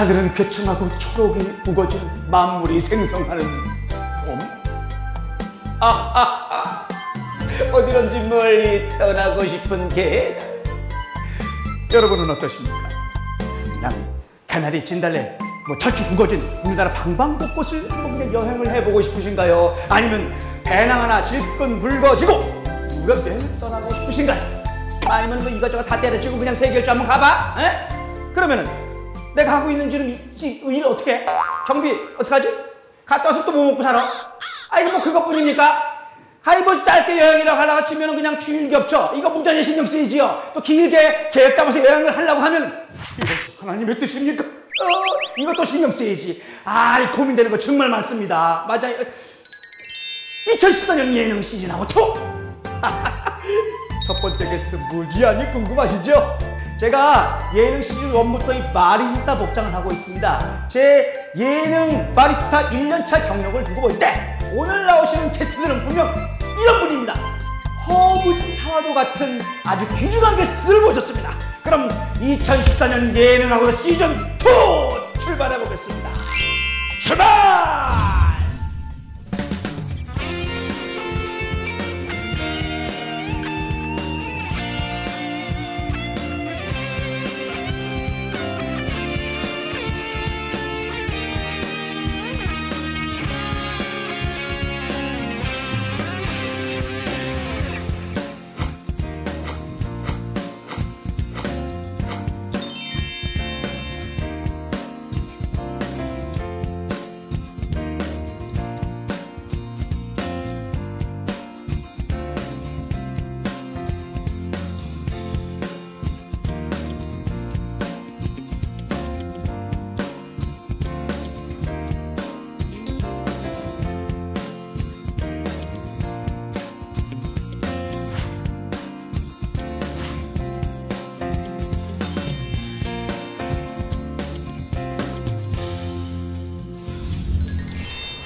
하늘은 괴청하고 초록이 우거진 만물이 생성하는 봄. 아하하, 어디론지 멀리 떠나고 싶은 계절. 여러분은 어떠십니까? 그냥 가나리, 진달래, 뭐 철쭉 우거진 우리나라 방방곳곳을 뭐 여행을 해보고 싶으신가요? 아니면 배낭 하나 질끈 붉어지고 유럽 여행을 떠나고 싶으신가요? 아니면 뭐 이것저것 다 때려치고 그냥 세계일주 한번 가봐? 에? 그러면은 내가 하고 있는 지금 이, 이일 어떻게 해? 경비 어떡하지? 갔다 와서 또 뭐 먹고 살아? 아 이거 뭐 그것뿐입니까? 아이 뭐 짧게 여행이라고 하다가 치면은 그냥 주일 겹쳐 이거 문자에 신경 쓰이지요 또 길게 계획 잡아서 여행을 하려고 하면 이것이 하나님의 뜻입니까? 어 이것도 신경 쓰이지 아 이 고민되는 거 정말 많습니다 맞아요 2014년 예능 시즌하고 초! 첫 번째 게스트 뭐지 아니 궁금하시죠? 제가 예능 시즌 1부터 이 바리스타 복장을 하고 있습니다. 제 예능 바리스타 1년차 경력을 두고 볼 때 오늘 나오시는 게스트들은 분명 이런 분입니다. 허브 차와도 같은 아주 귀중한 게스트를 모셨습니다. 그럼 2014년 예능하고 시즌 2 출발해 보겠습니다. 출발!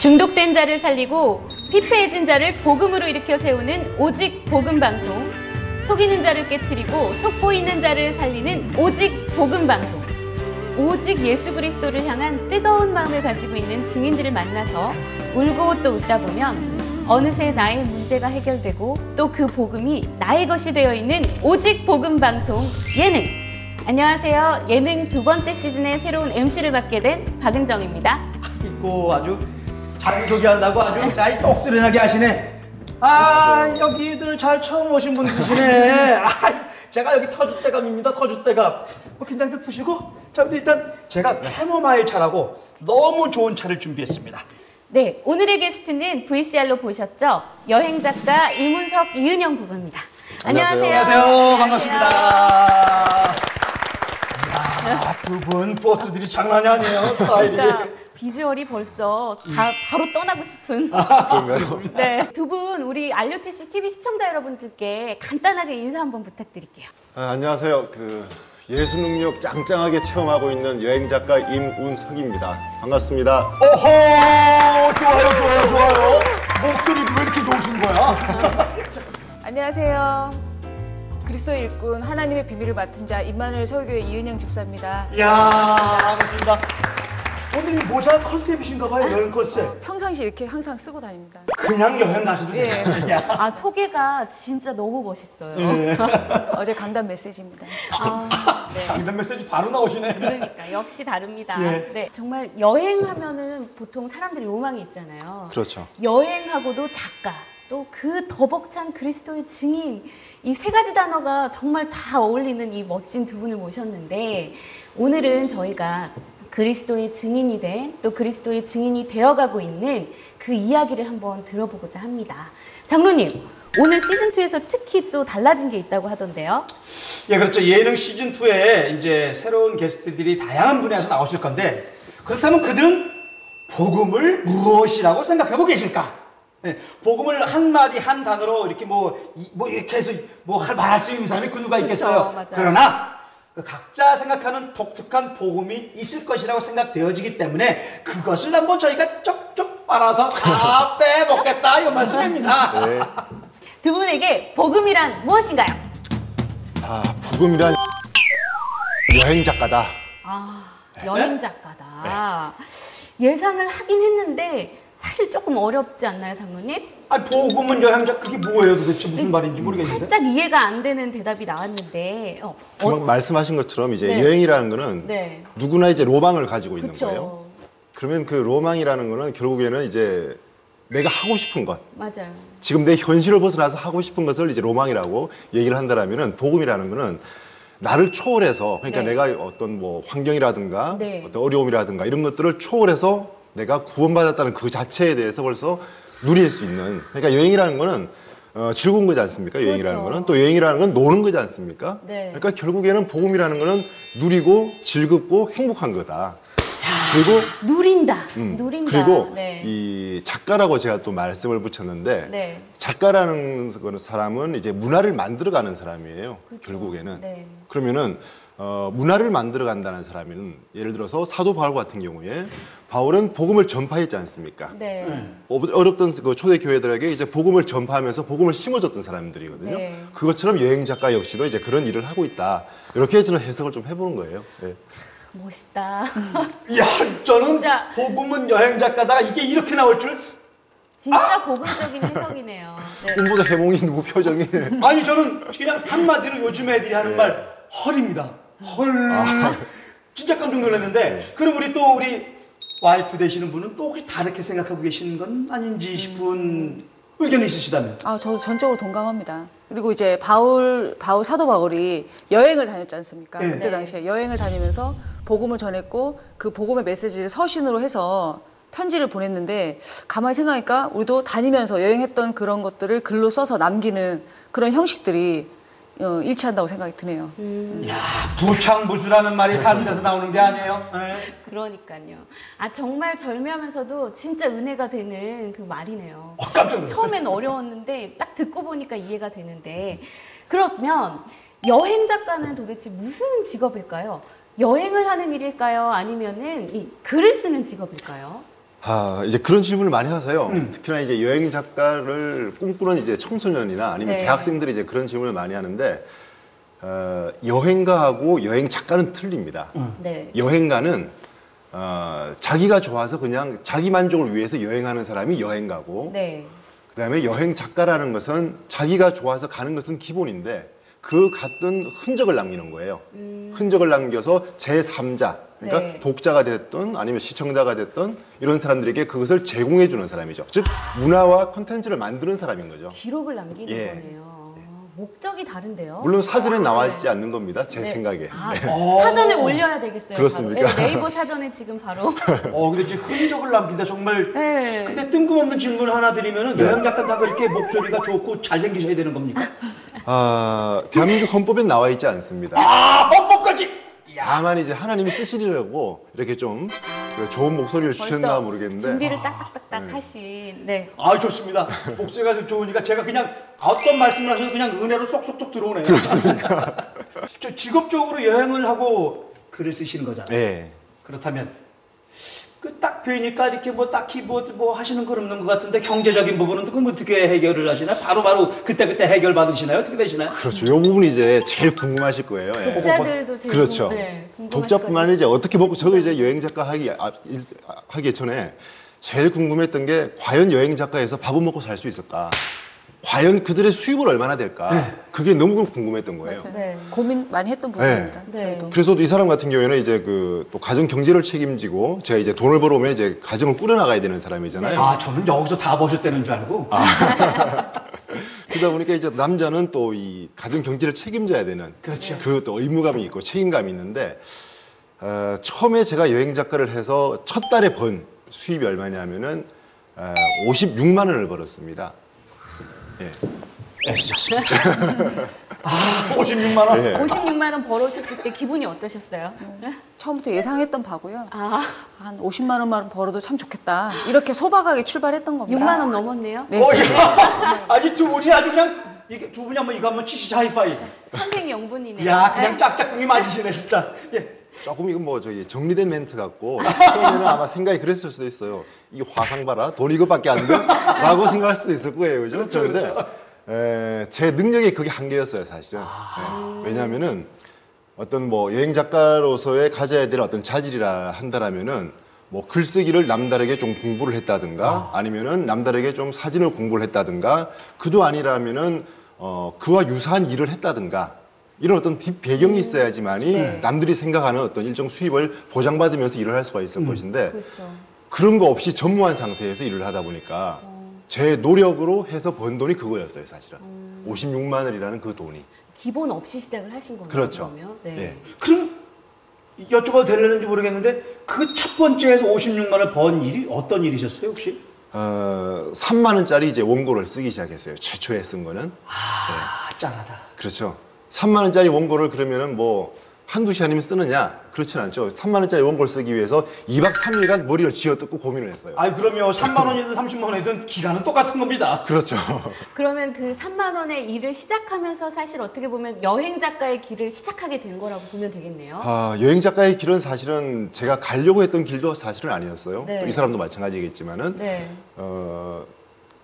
중독된 자를 살리고 피폐해진 자를 복음으로 일으켜 세우는 오직 복음 방송. 속이는 자를 깨뜨리고 속보이는 자를 살리는 오직 복음 방송. 오직 예수 그리스도를 향한 뜨거운 마음을 가지고 있는 증인들을 만나서 울고 또 웃다 보면 어느새 나의 문제가 해결되고 또 그 복음이 나의 것이 되어 있는 오직 복음 방송 예능. 안녕하세요. 예능 두 번째 시즌의 새로운 MC를 맡게 된 박은정입니다. 있고 아주 자기소개한다고 아주 잘 똑스름하게 하시네. 아 여기들 잘 처음 오신 분들이시네. 아, 제가 여기 터줏대감입니다. 터줏대감. 뭐 긴장들 푸시고 자 우리 일단 제가 캐모마일 차라고 너무 좋은 차를 준비했습니다. 네, 오늘의 게스트는 VCR로 보셨죠? 여행 작가 이문석, 이은영 부부입니다. 안녕하세요. 안녕하세요. 반갑습니다. 이야, 두분 포스들이 장난이 아니에요. 스타일이. 비주얼이 벌써 다 바로 떠나고 싶은. 그런가요? 네, 두 분 우리 알료티시 TV 시청자 여러분들께 간단하게 인사 한번 부탁드릴게요. 아, 안녕하세요. 그 예수 능력 짱짱하게 체험하고 있는 여행 작가 임운석입니다. 반갑습니다. 오호 좋아요 좋아요 좋아요 목소리 왜 이렇게 좋으신 거야? 안녕하세요. 그리스도의 일꾼 하나님의 비밀을 맡은 자 임마누엘 서울교회 이은영 집사입니다. 이야 반갑습니다 오늘 이 모자 컨셉이신가 봐요 여행 컨셉 평상시 이렇게 항상 쓰고 다닙니다. 그냥 여행 가셔도 예. 돼요 아, 소개가 진짜 너무 멋있어요. 예. 어제 강단 메시지입니다. 아, 네. 메시지 바로 나오시네 그러니까 역시 다릅니다. 예. 네, 정말 여행하면은 보통 사람들이 로망이 있잖아요. 그렇죠. 여행하고도 작가, 또 그 더벅찬 그리스도의 증인, 이 세 가지 단어가 정말 다 어울리는 이 멋진 두 분을 모셨는데, 오늘은 저희가 그리스도의 증인이 된, 또 그리스도의 증인이 되어가고 있는 그 이야기를 한번 들어보고자 합니다. 장로님, 오늘 시즌2에서 특히 또 달라진 게 있다고 하던데요. 예 그렇죠 예능 시즌 2에 이제 새로운 게스트들이 다양한 분야에서 나오실 건데 그렇다면 그들은 복음을 무엇이라고 생각하고 계실까? 예, 복음을 한 마디 한 단어로 이렇게 뭐, 이- 뭐 이렇게 해서 뭐 할- 말할 수 있는 사람이 그 누가 그렇죠, 있겠어요? 맞아요. 그러나 그 각자 생각하는 독특한 복음이 있을 것이라고 생각되어지기 때문에 그것을 한번 저희가 쪽쪽 빨아서 다 빼먹겠다 이 말씀입니다. 네. 두 분에게 복음이란 무엇인가요? 아, 복음이란 여행 작가다. 아, 네. 여행 작가다. 예상을 하긴 했는데 사실 조금 어렵지 않나요, 장로님? 아, 복음은 여행자 그게 뭐예요 도대체 무슨 말인지 모르겠는데. 살짝 이해가 안 되는 대답이 나왔는데. 어, 어, 말씀하신 것처럼 이제 네. 여행이라는 거는 네. 누구나 이제 로망을 가지고 있는 거예요. 그렇죠. 그러면 그 로망이라는 거는 결국에는 이제 내가 하고 싶은 것, 맞아요. 지금 내 현실을 벗어나서 하고 싶은 것을 이제 로망이라고 얘기를 한다라면은 복음이라는 거는 나를 초월해서 그러니까 네. 내가 어떤 뭐 환경이라든가 네. 어떤 어려움이라든가 이런 것들을 초월해서 내가 구원받았다는 그 자체에 대해서 벌써 누릴 수 있는 그러니까 여행이라는 거는 어, 즐거운 거지 않습니까? 여행이라는 그렇죠. 거는 또 여행이라는 건 노는 거지 않습니까? 네. 그러니까 결국에는 복음이라는 거는 누리고 즐겁고 행복한 거다. 그리고 누린다. 음, 누린다. 그리고 네. 이 작가라고 제가 또 말씀을 붙였는데 네. 작가라는 사람은 이제 문화를 만들어가는 사람이에요. 그렇죠. 결국에는 네. 그러면은 어, 문화를 만들어 간다는 사람은 예를 들어서 사도 바울 같은 경우에 바울은 복음을 전파했지 않습니까? 네. 어- 어렵던 그 초대 교회들에게 이제 복음을 전파하면서 복음을 심어줬던 사람들이거든요. 네. 그것처럼 여행 작가 역시도 이제 그런 일을 하고 있다. 이렇게 저는 해석을 좀 해보는 거예요. 네. 멋있다. 야, 저는 진짜. 복음은 여행 작가다가 이게 이렇게 나올 줄 진짜 복음적인 해석이네요. 네. 꿈보다 해몽이 누구 표정이 아니 저는 그냥 한마디로 요즘 애들이 하는 네. 말 헐입니다. 헐. 아. 진짜 깜짝 놀랐는데 그럼 우리 또 우리 와이프 되시는 분은 또 혹시 다르게 생각하고 계시는 건 아닌지 싶은 의견이 있으시다면 아, 저도 전적으로 동감합니다. 그리고 이제 바울, 바울, 사도 바울이 여행을 다녔지 않습니까? 네. 그때 네. 당시에 여행을 다니면서 복음을 전했고 그 복음의 메시지를 서신으로 해서 편지를 보냈는데 가만히 생각하니까 우리도 다니면서 여행했던 그런 것들을 글로 써서 남기는 그런 형식들이 어, 일치한다고 생각이 드네요. 음, 야 부창부수라는 말이 다른 데서 나오는 게 아니에요. 네. 그러니까요. 아, 정말 절묘하면서도 진짜 은혜가 되는 그 말이네요. 어, 깜짝 놀랐어요. 처음엔 어려웠는데 딱 듣고 보니까 이해가 되는데 그러면 여행 작가는 도대체 무슨 직업일까요? 여행을 하는 일일까요? 아니면은 이 글을 쓰는 직업일까요? 아, 이제 그런 질문을 많이 하세요. 음. 특히나 이제 여행 작가를 꿈꾸는 이제 청소년이나 아니면 네. 대학생들이 이제 그런 질문을 많이 하는데, 어, 여행가하고 여행 작가는 틀립니다. 음. 네. 여행가는, 어, 자기가 좋아서 그냥 자기 만족을 위해서 여행하는 사람이 여행가고, 네. 그 다음에 여행 작가라는 것은 자기가 좋아서 가는 것은 기본인데, 그 갔던 흔적을 남기는 거예요. 음, 흔적을 남겨서 제3자, 그러니까 네. 독자가 됐든 아니면 시청자가 됐든 이런 사람들에게 그것을 제공해 주는 사람이죠. 즉 문화와 콘텐츠를 만드는 사람인 거죠. 기록을 남기는 예. 거네요. 아, 목적이 다른데요? 물론 사전에 나와 있지 네. 않는 겁니다. 제 네. 생각에. 아, 네. 어. 사전에 올려야 되겠어요. 그렇습니까? 네, 네이버 사전에 지금 바로. 어 근데 지금 흔적을 남긴다 정말 네. 근데 뜬금없는 질문 하나 드리면은 네. 여행 작가 다 그렇게 목소리가 좋고 잘생기셔야 되는 겁니까? 아, 대한민국 헌법엔 나와 있지 않습니다. 아 헌법까지 다만 이제 하나님이 쓰시려고 이렇게 좀 좋은 목소리를 주셨나 모르겠는데 준비를 딱딱딱딱 네. 하신. 네. 아 좋습니다. 목소리가 좀 좋으니까 제가 그냥 어떤 말씀을 하셔도 그냥 은혜로 쏙쏙쏙 들어오네요. 그렇습니까? 저 직업적으로 여행을 하고 글을 쓰시는 거잖아요. 예. 그렇다면 그 딱 뵈니까 이렇게 뭐 딱히 뭐, 뭐 하시는 건 없는 것 같은데 경제적인 부분은 그럼 어떻게 해결을 하시나요? 바로바로 그때그때 해결 받으시나요? 어떻게 되시나요? 그렇죠. 이 부분이 이제 제일 궁금하실 거예요. 예. 독자들도 제일 그렇죠. 궁- 네, 궁금하실 독자뿐만 아니라 이제 어떻게 먹고 저도 이제 여행 작가 하기 아, 일- 하기 전에 제일 궁금했던 게 과연 여행 작가에서 밥은 먹고 살 수 있을까? 과연 그들의 수입은 얼마나 될까? 네. 그게 너무 궁금했던 거예요. 네. 고민 많이 했던 부분입니다. 네. 저희도. 그래서 이 사람 같은 경우에는 이제 그 또 가정 경제를 책임지고 제가 이제 돈을 벌어오면 이제 가정을 꾸려나가야 되는 사람이잖아요. 아 저는 여기서 다 버셨다는 줄 알고 그러다 보니까 이제 남자는 또 이 가정 경제를 책임져야 되는 그렇죠. 그또 의무감이 있고 책임감이 있는데 어, 처음에 제가 여행 작가를 해서 첫 달에 번 수입이 얼마냐면은 어, 56만 원을 벌었습니다. 예. 애쓰셨습니다. 아 56만 원. 예. 56만 원 벌어오셨을 때 기분이 어떠셨어요? 처음부터 예상했던 바고요. 아, 한 50만 원만 벌어도 참 좋겠다. 이렇게 소박하게 출발했던 겁니다. 6만 원 넘었네요. 네. 어, 야, 아니 두 분이 아주 그냥 이게 두 분이 한번 이거 한번 치시죠 하이파이. 선생 영분이네요. 야 그냥 네. 짝짝꿍이 맞으시네 진짜. 예. 조금 이건 뭐 저기 정리된 멘트 같고 처음에는 아마 생각이 그랬을 수도 있어요. 이게 화상 봐라 돈 이거밖에 안 돼? 라고 생각할 수도 있을 거예요. 그죠? 그렇죠, 그런데 그렇죠. 에, 제 능력이 그게 한계였어요, 사실은. 아. 예. 왜냐하면은 어떤 뭐 여행 작가로서의 가져야 될 어떤 자질이라 한다라면은 뭐 글쓰기를 남다르게 좀 공부를 했다든가 아. 아니면은 남다르게 좀 사진을 공부를 했다든가 그도 아니라면은 어 그와 유사한 일을 했다든가 이런 어떤 뒷 배경이 있어야지만이 네. 남들이 생각하는 어떤 일정 수입을 보장받으면서 일을 할 수가 있을 음. 것인데 그렇죠. 그런 거 없이 전무한 상태에서 일을 하다 보니까 제 노력으로 해서 번 돈이 그거였어요, 사실은. 56만 원이라는 그 돈이. 기본 없이 시작을 하신 거네요. 그렇죠. 그러면? 네. 예. 그럼 여쭤봐도 되려는지 모르겠는데 그 첫 번째에서 56만 원 번 일이 어떤 일이셨어요 혹시? 어, 3만 원짜리 이제 원고를 쓰기 시작했어요. 최초에 쓴 거는. 아 짠하다. 그렇죠. 3만 원짜리 원고를 그러면은 뭐 한두 시간이면 쓰느냐? 그렇진 않죠. 3만 원짜리 원고를 쓰기 위해서 2박 3일간 머리를 쥐어 뜯고 고민을 했어요. 아이 그럼요 3만 원이든 30만 원이든 기간은 똑같은 겁니다. 그렇죠. 그러면 그 3만 원의 일을 시작하면서 사실 어떻게 보면 여행 작가의 길을 시작하게 된 거라고 보면 되겠네요. 아, 여행 작가의 길은 사실은 제가 가려고 했던 길도 사실은 아니었어요. 네. 또이 사람도 마찬가지겠지만은 네. 어,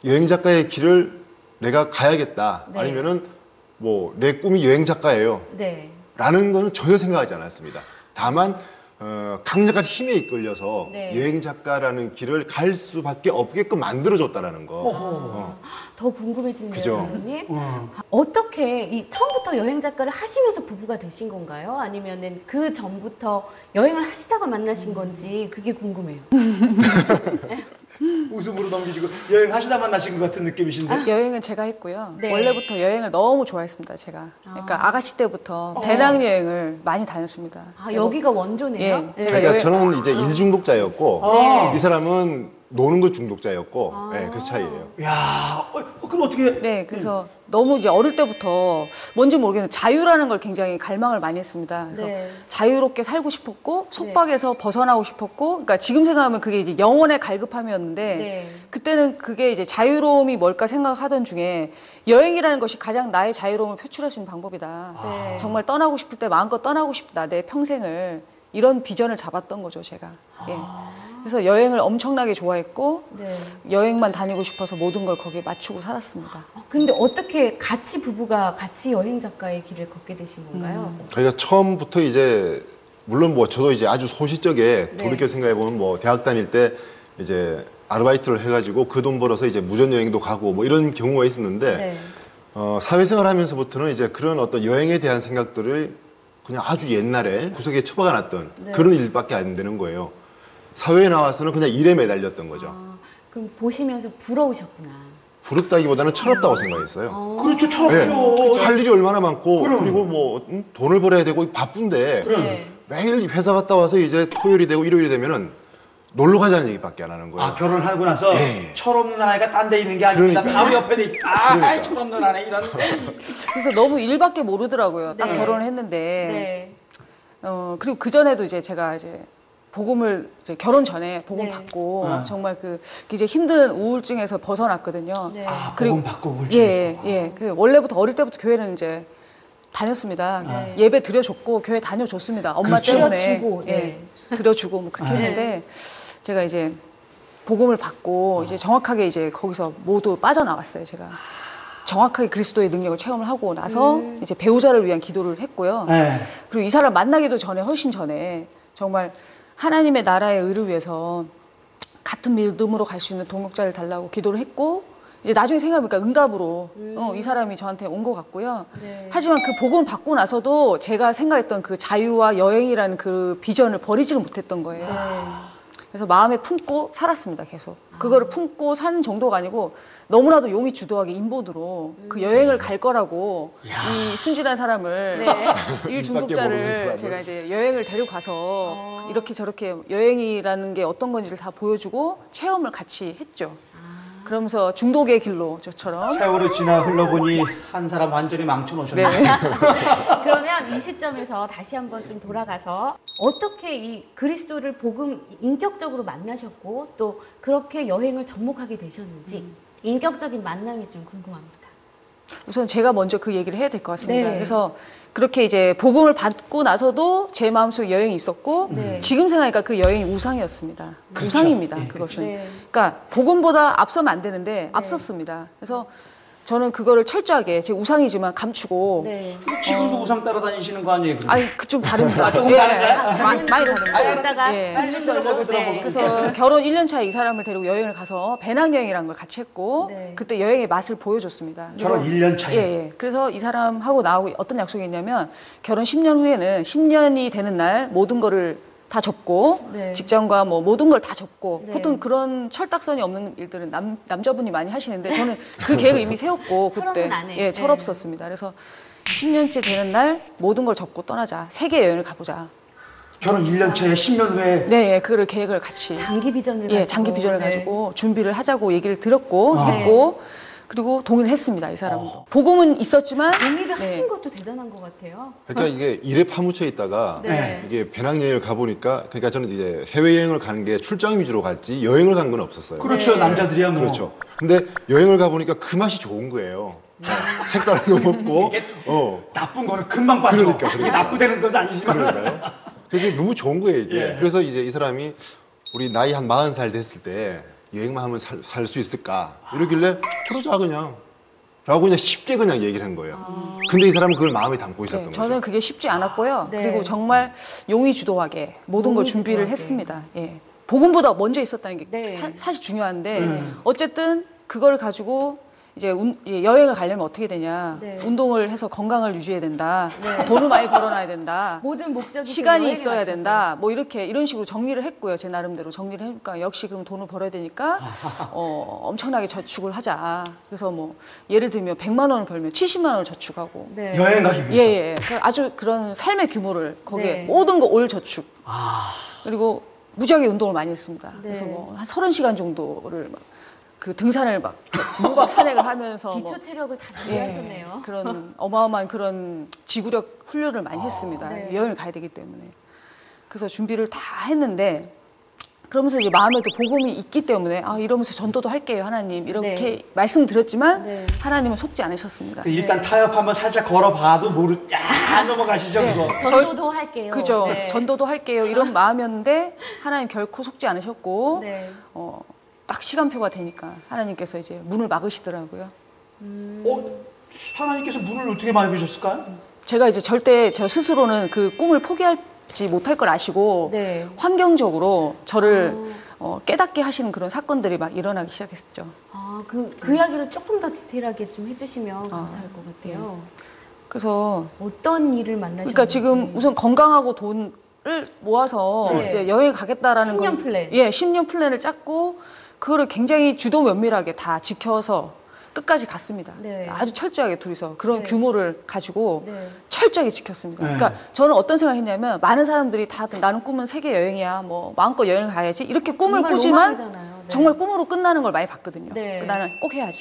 여행 작가의 길을 내가 가야겠다. 네. 아니면은 뭐 내 꿈이 여행 작가예요. 네. 라는 거는 전혀 생각하지 않았습니다. 다만 어, 강력한 힘에 이끌려서 네. 여행 작가라는 길을 갈 수밖에 없게끔 만들어줬다라는 거. 어. 더 궁금해지네요, 그죠. 선생님. 음. 어떻게 이 처음부터 여행 작가를 하시면서 부부가 되신 건가요? 아니면은 그 전부터 여행을 하시다가 만나신 건지 그게 궁금해요. 웃음으로 넘기시고 여행 하시다 만나신 것 같은 느낌이신데. 여행은 제가 했고요. 네. 원래부터 여행을 너무 좋아했습니다, 제가. 그러니까 아. 가씨 때부터 배낭 여행을 많이 다녔습니다. 아, 여기가 원조네요. 예, 네. 제가 그러니까 여행- 저는 이제 일 중독자였고 아. 이 사람은 노는 거 중독자였고 아. 네, 그 차이예요. 야, 어, 어, 그럼 어떻게? 네, 그래서 너무 이제 어릴 때부터 뭔지 모르겠는데 자유라는 걸 굉장히 갈망을 많이 했습니다. 그래서 네. 자유롭게 살고 싶었고 속박에서 벗어나고 싶었고, 그러니까 지금 생각하면 그게 이제 영혼의 갈급함이었는데 네. 그때는 그게 이제 자유로움이 뭘까 생각하던 중에 여행이라는 것이 가장 나의 자유로움을 표출할 수 있는 방법이다. 네. 정말 떠나고 싶을 때 마음껏 떠나고 싶다. 내 평생을 이런 비전을 잡았던 거죠, 제가. 예. 그래서 여행을 엄청나게 좋아했고 네. 여행만 다니고 싶어서 모든 걸 거기에 맞추고 살았습니다. 근데 어떻게 같이 부부가 같이 여행 작가의 길을 걷게 되신 건가요? 저희가 처음부터 이제 물론 뭐 저도 이제 아주 소시적에 네. 돌이켜 생각해 보면 뭐 대학 다닐 때 이제 아르바이트를 해가지고 그 돈 벌어서 이제 무전 여행도 가고 뭐 이런 경우가 있었는데 네. 어, 사회생활 하면서부터는 이제 그런 어떤 여행에 대한 생각들을 그냥 아주 옛날에 구석에 처박아 놨던 네. 그런 일밖에 안 되는 거예요. 사회에 나와서는 그냥 일에 매달렸던 거죠. 아, 그럼 보시면서 부러우셨구나. 부럽다기보다는 철없다고 생각했어요. 어. 그렇죠, 네. 철없죠. 할 일이 얼마나 많고 그럼. 그리고 뭐 음, 돈을 벌어야 되고 바쁜데 그럼. 네. 매일 회사 갔다 와서 이제 토요일이 되고 일요일이 되면은 놀러 가자는 얘기밖에 안 하는 거예요. 아, 결혼하고 나서 예. 철없는 아이가 딴 데 있는 게 아닙니다. 그러니까요. 바로 옆에 돼 있다. 아, 그러니까. 철없는 아이 이런. 그래서 너무 일밖에 모르더라고요. 딱 네. 결혼을 했는데. 네. 어, 그리고 그 전에도 이제 제가 이제 복음을 이제 결혼 전에 복음 네. 받고 아. 정말 그 이제 힘든 우울증에서 벗어났거든요. 네. 아, 그리고- 복음 받고 울증에서. 예, 예. 그 원래부터 어릴 때부터 교회는 이제 다녔습니다. 네. 예배 드려줬고 교회 다녀줬습니다. 엄마 그렇죠. 때문에 드려주고, 예, 네. 드려주고 뭐 그렇게 네. 했는데 제가 이제 복음을 받고 이제 정확하게 이제 거기서 모두 빠져나갔어요. 제가 정확하게 그리스도의 능력을 체험을 하고 나서 음. 이제 배우자를 위한 기도를 했고요. 네. 그리고 이 사람 만나기도 전에 훨씬 전에 정말 하나님의 나라의 의를 위해서 같은 믿음으로 갈 수 있는 동역자를 달라고 기도를 했고 이제 나중에 생각해보니까 응답으로 음. 어, 이 사람이 저한테 온 것 같고요. 네. 하지만 그 복음을 받고 나서도 제가 생각했던 그 자유와 여행이라는 그 비전을 버리지를 못했던 거예요. 네. 그래서 마음에 품고 살았습니다, 계속. 그거를 품고 사는 정도가 아니고 너무나도 용이 주도하게 인본으로 그 여행을 갈 거라고 이 순진한 사람을 네. 일 중독자를. 제가 이제 여행을 데려가서 어. 이렇게 저렇게 여행이라는 게 어떤 건지를 다 보여주고 체험을 같이 했죠. 아. 그러면서 중독의 길로 저처럼 세월이 지나 흘러보니 한 사람 완전히 망쳐놓으셨네. 네. 그러면 이 시점에서 다시 한번 좀 돌아가서 어떻게 이 그리스도를 복음 인격적으로 만나셨고 또 그렇게 여행을 접목하게 되셨는지 인격적인 만남이 좀 궁금합니다. 우선 제가 먼저 그 얘기를 해야 될 것 같습니다. 네. 그래서 그렇게 이제 복음을 받고 나서도 제 마음속에 여행이 있었고 네. 지금 생각하니까 그 여행이 우상이었습니다. 그렇죠. 우상입니다. 예, 그것은. 네. 그러니까 복음보다 앞서면 안 되는데 앞섰습니다. 그래서 저는 그거를 철저하게 제 우상이지만 감추고 네. 지금도 우상 따라다니시는 거 아니에요? 그럼? 아니 그 좀 다릅니다. 아, 조금 예, 다른가요? 마- 많이 다릅니다. 아, 이따가 예. 좀 들어보고. 네. 그래서 결혼 1년 차에 이 사람을 데리고 여행을 가서 배낭여행이라는 걸 같이 했고 네. 그때 여행의 맛을 보여줬습니다. 결혼 그리고 1년 차에. 예, 예. 그래서 이 사람하고 나하고 어떤 약속이 있냐면 결혼 10년 후에는 10년이 되는 날 모든 거를 다 접고 네. 직장과 뭐 모든 걸 다 접고 네. 보통 그런 철딱선이 없는 일들은 남, 남자분이 많이 하시는데 저는 그 계획을 이미 세웠고 그때. 예, 네. 철없었습니다. 그래서 10년째 되는 날 모든 걸 접고 떠나자. 세계 여행을 가보자. 결혼 1년 차에 10년 후에 네, 예, 그 계획을 같이 장기 비전을 예, 가지고. 장기 비전을 네. 가지고 준비를 하자고 얘기를 들었고 아. 했고 그리고 동의를 했습니다 이 사람도 어. 복음은 있었지만 동의를 네. 하신 것도 대단한 것 같아요. 그러니까 이게 일에 파묻혀 있다가 네. 이게 배낭여행을 가보니까 그러니까 저는 이제 해외여행을 가는 게 출장 위주로 갔지 여행을 간 건 없었어요. 그렇죠 네. 남자들이야 뭐 그렇죠. 근데 여행을 가보니까 그 맛이 좋은 거예요. 색다른 거 먹고, 이게 어, 나쁜 거는 금방 빠져 그러니까, 이게 그러니까. 나쁘다는 것도 아니지만 그러니까요. 그게 너무 좋은 거예요, 이게. 예. 그래서 이제 이 사람이 우리 나이 한 40살 됐을 때 여행만 하면 살 수 있을까? 이러길래 그러자, 그냥. 라고 그냥 쉽게 그냥 얘기를 한 거예요. 아. 근데 이 사람은 그걸 마음에 담고 있었던 네, 거죠. 저는 그게 쉽지 않았고요 네. 그리고 정말 용의주도하게 모든 걸 준비를 용의주도하게. 했습니다 예. 복음보다 먼저 있었다는 게 네. 사, 실 중요한데 음. 어쨌든 그걸 가지고 이제 운- 예, 여행을 가려면 어떻게 되냐 네. 운동을 해서 건강을 유지해야 된다 네. 돈을 많이 벌어놔야 된다 모든 목적이 시간이 있어야. 된다. 뭐 이렇게 이런 식으로 정리를 했고요. 제 나름대로 정리를 해니까 역시 그럼 돈을 벌어야 되니까 어, 엄청나게 저축을 하자. 그래서 뭐 예를 들면 100만 원을 벌면 70만 원을 저축하고 네. 여행 가기 위해서 예, 예. 그 아주 그런 삶의 규모를 거기에 네. 모든 거 올 저축. 아 그리고 무지하게 운동을 많이 했습니다. 네. 그래서 뭐 한 30시간 정도를 막 그 등산을 막 무박 산행을 하면서 뭐 기초 체력을 다 예, 준비하셨네요. 그런 어마어마한 그런 지구력 훈련을 많이 아, 했습니다. 네. 여행을 가야 되기 때문에. 그래서 준비를 다 했는데 그러면서 이제 마음에도 복음이 있기 때문에 아 이러면서 전도도 할게요 하나님 이렇게 네. 말씀드렸지만 네. 하나님은 속지 않으셨습니다. 그 일단 타협 한번 살짝 걸어봐도 모르 야 넘어가시죠 네. 그거 전도도 할게요. 그죠? 네. 전도도 할게요 이런 마음이었는데 하나님 결코 속지 않으셨고 네. 어, 딱 시간표가 되니까 하나님께서 이제 문을 막으시더라고요. 음. 어 하나님께서 문을 어떻게 막으셨을까요? 제가 이제 절대 저 스스로는 그 꿈을 포기하지 못할 걸 아시고 네. 환경적으로 저를 아. 어, 깨닫게 하시는 그런 사건들이 막 일어나기 시작했죠. 아, 그, 그 이야기를 조금 더 디테일하게 좀 해주시면 아, 감사할 것 같아요. 그래서 어떤 일을 만나셨는지. 그러니까 지금 우선 건강하고 돈을 모아서 네. 이제 여행 가겠다라는 10년 건- 플랜. 예, 10년 플랜을 짰고 그거를 굉장히 주도 면밀하게 다 지켜서 끝까지 갔습니다. 네. 아주 철저하게 둘이서 그런 네. 규모를 가지고 네. 철저하게 지켰습니다. 네. 그러니까 저는 어떤 생각했냐면 많은 사람들이 다 나는 꿈은 세계 여행이야, 뭐 마음껏 여행을 가야지 이렇게 꿈을 정말 꾸지만. 네. 정말 꿈으로 끝나는 걸 많이 봤거든요. 네. 나는 꼭 해야지,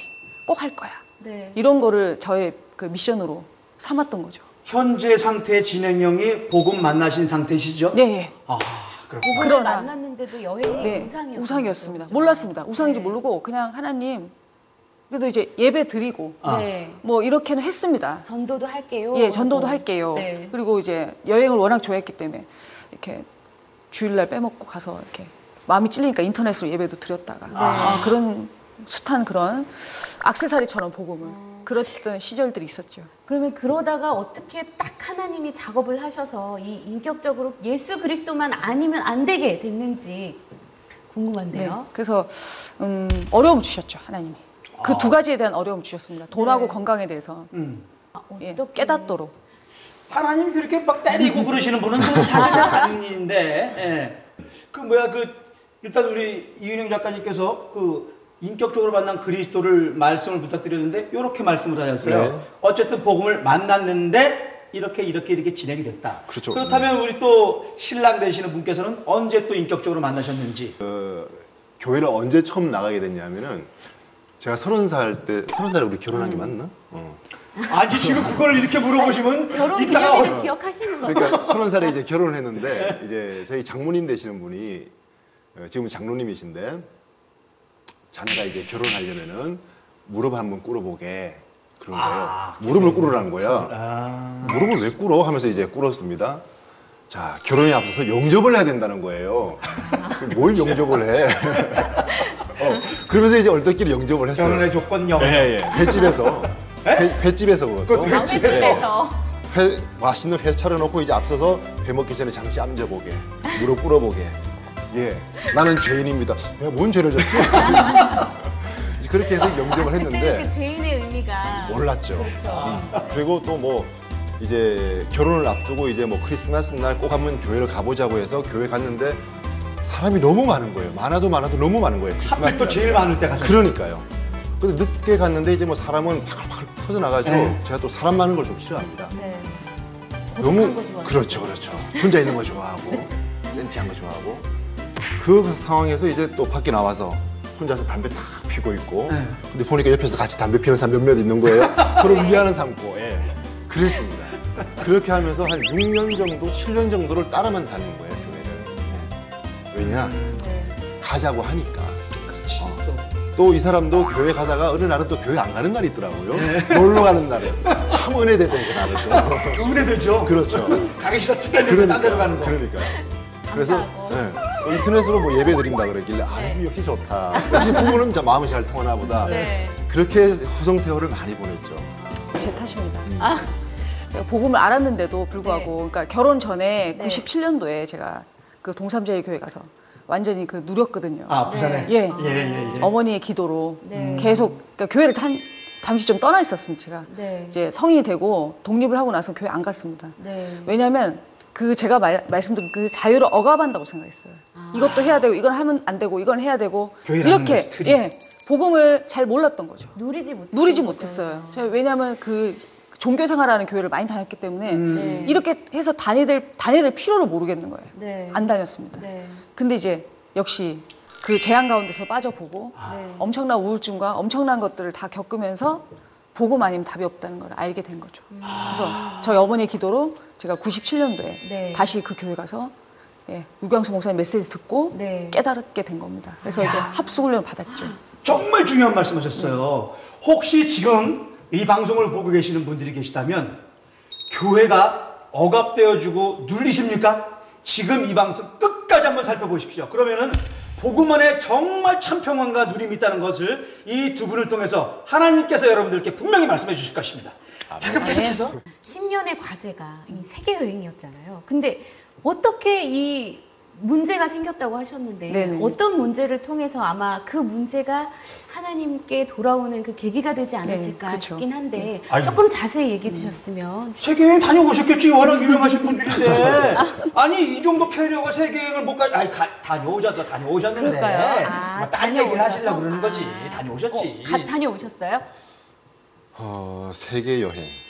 꼭 할 거야. 네. 이런 거를 저의 그 미션으로 삼았던 거죠. 현재 상태 진행형이 복음 만나신 상태시죠? 네, 예. 아 그렇구나 그러나- 만났는데도 여행이 네, 우상이었어요. 우상이었습니다. 몰랐습니다. 우상인지 네. 모르고 그냥 하나님 그래도 이제 예배 드리고 아. 네. 뭐 이렇게는 했습니다. 전도도 할게요. 예, 전도도 하고. 할게요. 네. 그리고 이제 여행을 워낙 좋아했기 때문에 이렇게 주일날 빼먹고 가서 이렇게 마음이 찔리니까 인터넷으로 예배도 드렸다가 아, 그런 숱한 그런 악세사리처럼 복음을 아. 그랬던 시절들이 있었죠. 그러면 그러다가 어떻게 딱 하나님이 작업을 하셔서 이 인격적으로 예수 그리스도만 아니면 안 되게 됐는지 궁금한데요. 네. 그래서 음, 어려움 주셨죠 하나님이. 그 아. 두 가지에 대한 어려움 주셨습니다. 돈하고 네. 건강에 대해서 음. 아, 예, 깨닫도록. 하나님 그렇게 막 때리고 그러시는 분은 좀 사실 아닌데, 예. 그 뭐야 그 일단 우리 이윤영 작가님께서 그 인격적으로 만난 그리스도를 말씀을 부탁드렸는데 이렇게 말씀을 하셨어요. 네. 어쨌든 복음을 만났는데 이렇게 이렇게 이렇게 진행이 됐다. 그렇죠. 그렇다면 우리 또 신랑 되시는 분께서는 언제 또 인격적으로 만나셨는지. 어, 교회를 언제 처음 나가게 됐냐면은 제가 서른 살 때, 서른 살에 우리 결혼한 게 음. 맞나? 어. 아니 지금 그걸 이렇게 물어보시면 결혼 이따가 어- 기억하시는 거죠? 그러니까 서른 살에 이제 결혼을 했는데 이제 저희 장모님 되시는 분이 어, 지금 장로님이신데 자네가 이제 결혼하려면은 무릎 한번 꿇어보게 그런 거예요. 아, 무릎을 꿇으라는 거야. 아. 무릎을 왜 꿇어? 하면서 이제 꿇었습니다. 자, 결혼에 앞서서 영접을 해야 된다는 거예요. 뭘 영접을 해? 어, 그러면서 이제 얼떨결에 영접을 했어요. 결혼의 조건요. 예, 예. 횟집에서. 회, 횟집에서 그것도. 그것도 횟집에서. 횟집에서. 회, 맛있는 회 차려놓고 이제 앞서서 회 먹기 전에 잠시 앉아보게. 무릎 꿇어보게. 예. 나는 죄인입니다. 내가 뭔 죄를 졌지? 그렇게 해서 영접을 그때는 그 했는데 죄인의 의미가 몰랐죠. 그렇죠. 음. 그리고 또 뭐 이제 결혼을 앞두고 이제 뭐 크리스마스 날 꼭 한번 교회를 가보자고 해서 교회 갔는데 사람이 너무 많은 거예요. 많아도 많아도 너무 많은 거예요. 크리스마스 하필 또 날. 제일 많을 때 가서. 그러니까요. 근데 늦게 갔는데 이제 뭐 사람은 파글파글 터져나가지고 네. 제가 또 사람 많은 걸 좀 싫어합니다. 네. 너무. 그렇죠, 그렇죠. 혼자 있는 거 좋아하고 센티한 거 좋아하고 그 상황에서 이제 또 밖에 나와서 혼자서 담배 탁 피고 있고 네. 근데 보니까 옆에서 같이 담배 피는 사람 몇몇 있는 거예요. 서로 위하는 삼고 예. 그랬습니다. 그렇게 하면서 한 6년 정도, 7년 정도를 따라만 다닌 거예요, 교회를. 예. 왜냐? 네. 가자고 하니까. 또이 사람도 교회 가다가 어느 날은 또 교회 안 가는 날이 있더라고요. 네. 놀러 가는 날에. 참 은혜되던 그 또. 은혜되죠. 그렇죠. 가기 싫어 죽겠는데 딴 데로 가는 거. 그러니까요. 그래서. 예, 또 인터넷으로 뭐 예배 드린다 그러길래 아유 역시 좋다. 역시 부부는 진짜 마음이 잘 통하나 보다. 네. 그렇게 허송 세월을 많이 보냈죠. 제 탓입니다. 음. 아, 복음을 알았는데도 불구하고, 그러니까 결혼 전에 네. 97년도에 제가 그 동삼제일 교회 가서 완전히 그 누렸거든요. 아 부산에. 예. 예, 예, 예. 어머니의 기도로 네. 계속 그러니까 교회를 한, 잠시 좀 떠나 있었습니다. 제가 네. 이제 성인이 되고 독립을 하고 나서 교회 안 갔습니다. 네. 왜냐하면 그 제가 말, 말씀드린 그 자유를 억압한다고 생각했어요. 아. 이것도 해야 되고 이건 하면 안 되고 이건 해야 되고 이렇게. 예 복음을 잘 몰랐던 거죠. 누리지 못 누리지 못했어요. 제가 왜냐하면 그 종교 생활하는 교회를 많이 다녔기 때문에 음. 네. 이렇게 해서 다니될 다니될 필요를 모르겠는 거예요. 네. 안 다녔습니다. 네. 근데 이제 역시 그 재앙 가운데서 빠져보고 아. 네. 엄청난 우울증과 엄청난 것들을 다 겪으면서 복음 아니면 답이 없다는 걸 알게 된 거죠. 음. 그래서 저희 어머니의 기도로 제가 97년도에 네. 다시 그 교회 가서 예, 유광수 목사님 메시지 듣고 네. 깨달게 된 겁니다. 그래서 이제 합숙훈련을 받았죠. 정말 중요한 말씀하셨어요. 혹시 지금 이 방송을 보고 계시는 분들이 계시다면 교회가 억압되어주고 눌리십니까? 지금 이 방송 끝까지 한번 살펴보십시오. 그러면은 복음 안에 정말 참 평안과 누림이 있다는 것을 이 두 분을 통해서 하나님께서 여러분들께 분명히 말씀해 주실 것입니다. 자, 그럼 계속해서 10년의 과제가 이 세계 여행이었잖아요. 근데 어떻게 이 문제가 생겼다고 하셨는데 네네. 어떤 문제를 통해서 아마 그 문제가 하나님께 돌아오는 그 계기가 되지 않았을까 네. 싶긴 한데 아이고. 조금 자세히 얘기해 주셨으면 세계여행 다녀오셨겠지 워낙 유명하신 분들인데 아니 이 정도 폐려가 세계여행을 못 가... 아니 가- 다녀오셔서 다녀오셨는데? 아, 뭐딴 얘기를? 하시려고 그러는 거지 아. 다녀오셨지 어, 가- 다녀오셨어요? 어, 세계 여행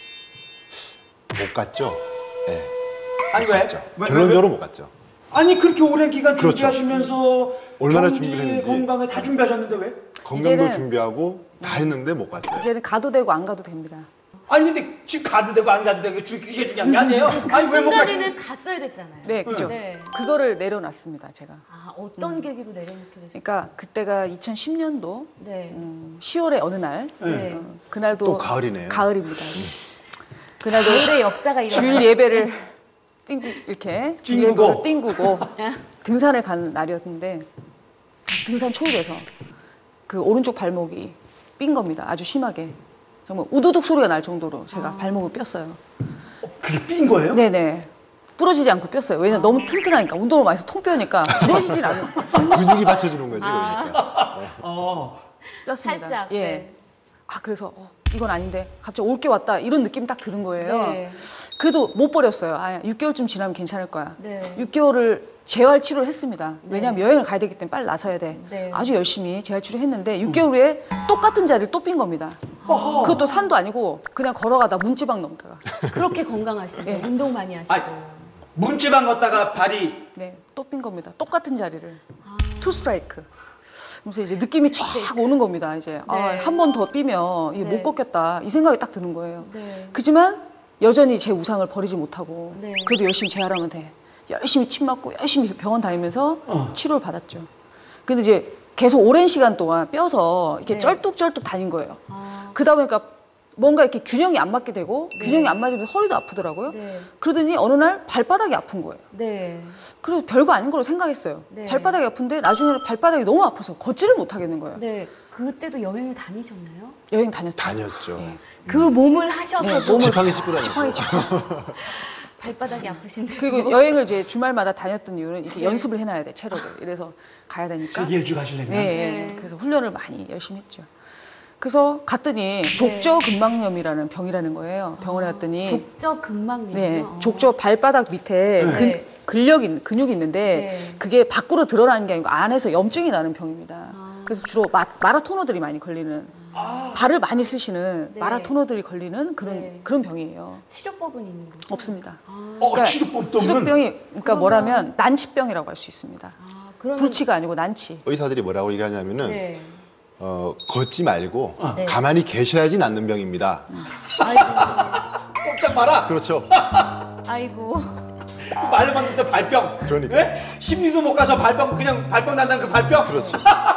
못 갔죠? 네. 아니 못 왜? 갔죠. 왜, 왜, 결론적으로 왜? 못 갔죠. 아니 그렇게 오랜 기간 그렇죠. 준비하시면서 얼마나 경제, 준비를 했는지. 건강에 다 준비하셨는데 왜? 건강도 이제는- 준비하고 다 했는데 못 갔어요. 이제는 가도 되고 안 가도 됩니다. 아니 근데 지금 가도 되고 안 가도 되고 주기계 중요한 게 아니에요? 아니 왜못 가시는 순간에는 갔어야 됐잖아요. 네, 그죠. 네. 그거를 내려놨습니다, 제가. 아, 어떤 계기로 내려놓게 되셨어요? 그러니까 그때가 2010년도 네. 음, 10월의 어느 날, 네. 어, 그날도 또 가을이네요. 가을입니다. 그날도 가을의 역사가 일어나. 주일 예배를 띵구 이렇게 주일 띵구고. 예배를 띵구고 등산에 가는 날이었는데 등산 초입에서 그 오른쪽 발목이 삔 겁니다. 아주 심하게. 정말 우두둑 소리가 날 정도로 제가 아. 발목을 뼈어요. 그게 삔 거예요? 네네. 부러지지 않고 뼈어요. 왜냐 면 너무 튼튼하니까 운동을 많이 해서 통 뼈니까 부러지진 않아요. 근육이 받쳐주는 거지 아. 그러니까. 네. 어. 뼈습니다. 살짝. 예. 네. 아 그래서 어, 이건 아닌데 갑자기 올게 왔다 이런 느낌이 딱 드는 거예요. 네. 그래도 못 버렸어요. 아, 6개월쯤 지나면 괜찮을 거야. 네. 6개월을 재활 치료를 했습니다. 왜냐하면 네. 여행을 가야 되기 때문에 빨리 나서야 돼. 네. 아주 열심히 재활 치료 했는데 6개월 후에 똑같은 자리를 또 삔 겁니다. 어허. 그것도 산도 아니고 그냥 걸어가다 문지방 넘다가. 그렇게 건강하시고 예. 운동 많이 하시고. 아니, 문지방 걷다가 발이 네, 또 삔 겁니다. 똑같은 자리를. 아. 투 스트라이크. 그래서 이제 느낌이 쫙 오는 겁니다. 이제 아, 네. 한번더 삐면 이게 네. 못 걷겠다 이 생각이 딱 드는 거예요. 네. 그지만 여전히 제 우상을 버리지 못하고 네. 그래도 열심히 재활하면 돼. 열심히 침 맞고 열심히 병원 다니면서 어. 치료를 받았죠. 근데 이제 계속 오랜 시간 동안 뼈서 이렇게 네. 쩔뚝쩔뚝 다닌 거예요. 아, 그러다 보니까 뭔가 이렇게 균형이 안 맞게 되고 네. 균형이 안 맞으면 허리도 아프더라고요. 네. 그러더니 어느 날 발바닥이 아픈 거예요. 네. 그래서 별거 아닌 걸로 생각했어요. 네. 발바닥이 아픈데 나중에는 발바닥이 너무 아파서 걷지를 못하겠는 거예요. 네. 그때도 여행을 다니셨나요? 여행 다녔죠. 다녔죠. 네. 그 몸을 하셔서 네, 도 몸을 지팡이 짚고 다녔어요. 짚고. 발바닥이 아프신데. 그리고 여행을 이제 주말마다 다녔던 이유는 이렇게 네. 연습을 해놔야 돼 체력을. 이래서 가야 되니까. 세계 일주 가실래면 네, 네. 그래서 훈련을 많이 열심히 했죠. 그래서 갔더니 족저근막염이라는 병이라는 거예요. 병원에 갔더니 족저 근막염. 네, 족저 발바닥 밑에 네. 근, 근력 있- 근육이 있는데 네. 그게 밖으로 드러나는 게 아니고 안에서 염증이 나는 병입니다. 아. 그래서 주로 마, 마라토너들이 많이 걸리는 아, 발을 많이 쓰시는 네. 마라토너들이 걸리는 그런 네. 그런 병이에요. 치료법은 있는 거죠? 없습니다. 아, 어, 그러니까 치료법도 없는 치료병이 그러니까 그러면- 뭐라면 난치병이라고 할 수 있습니다. 아, 그러면 불치가 아니고 난치. 의사들이 뭐라고 얘기하냐면은 네. 어, 걷지 말고 어. 네. 가만히 계셔야지 낫는 병입니다. 아이고. 꼼짝 마라. 그렇죠. 아이고. 그 말로만 듣던 발병. 그러니까. 예? 심리도 못 가서 발병 그냥 발병 난다는 그 발병. 그렇죠.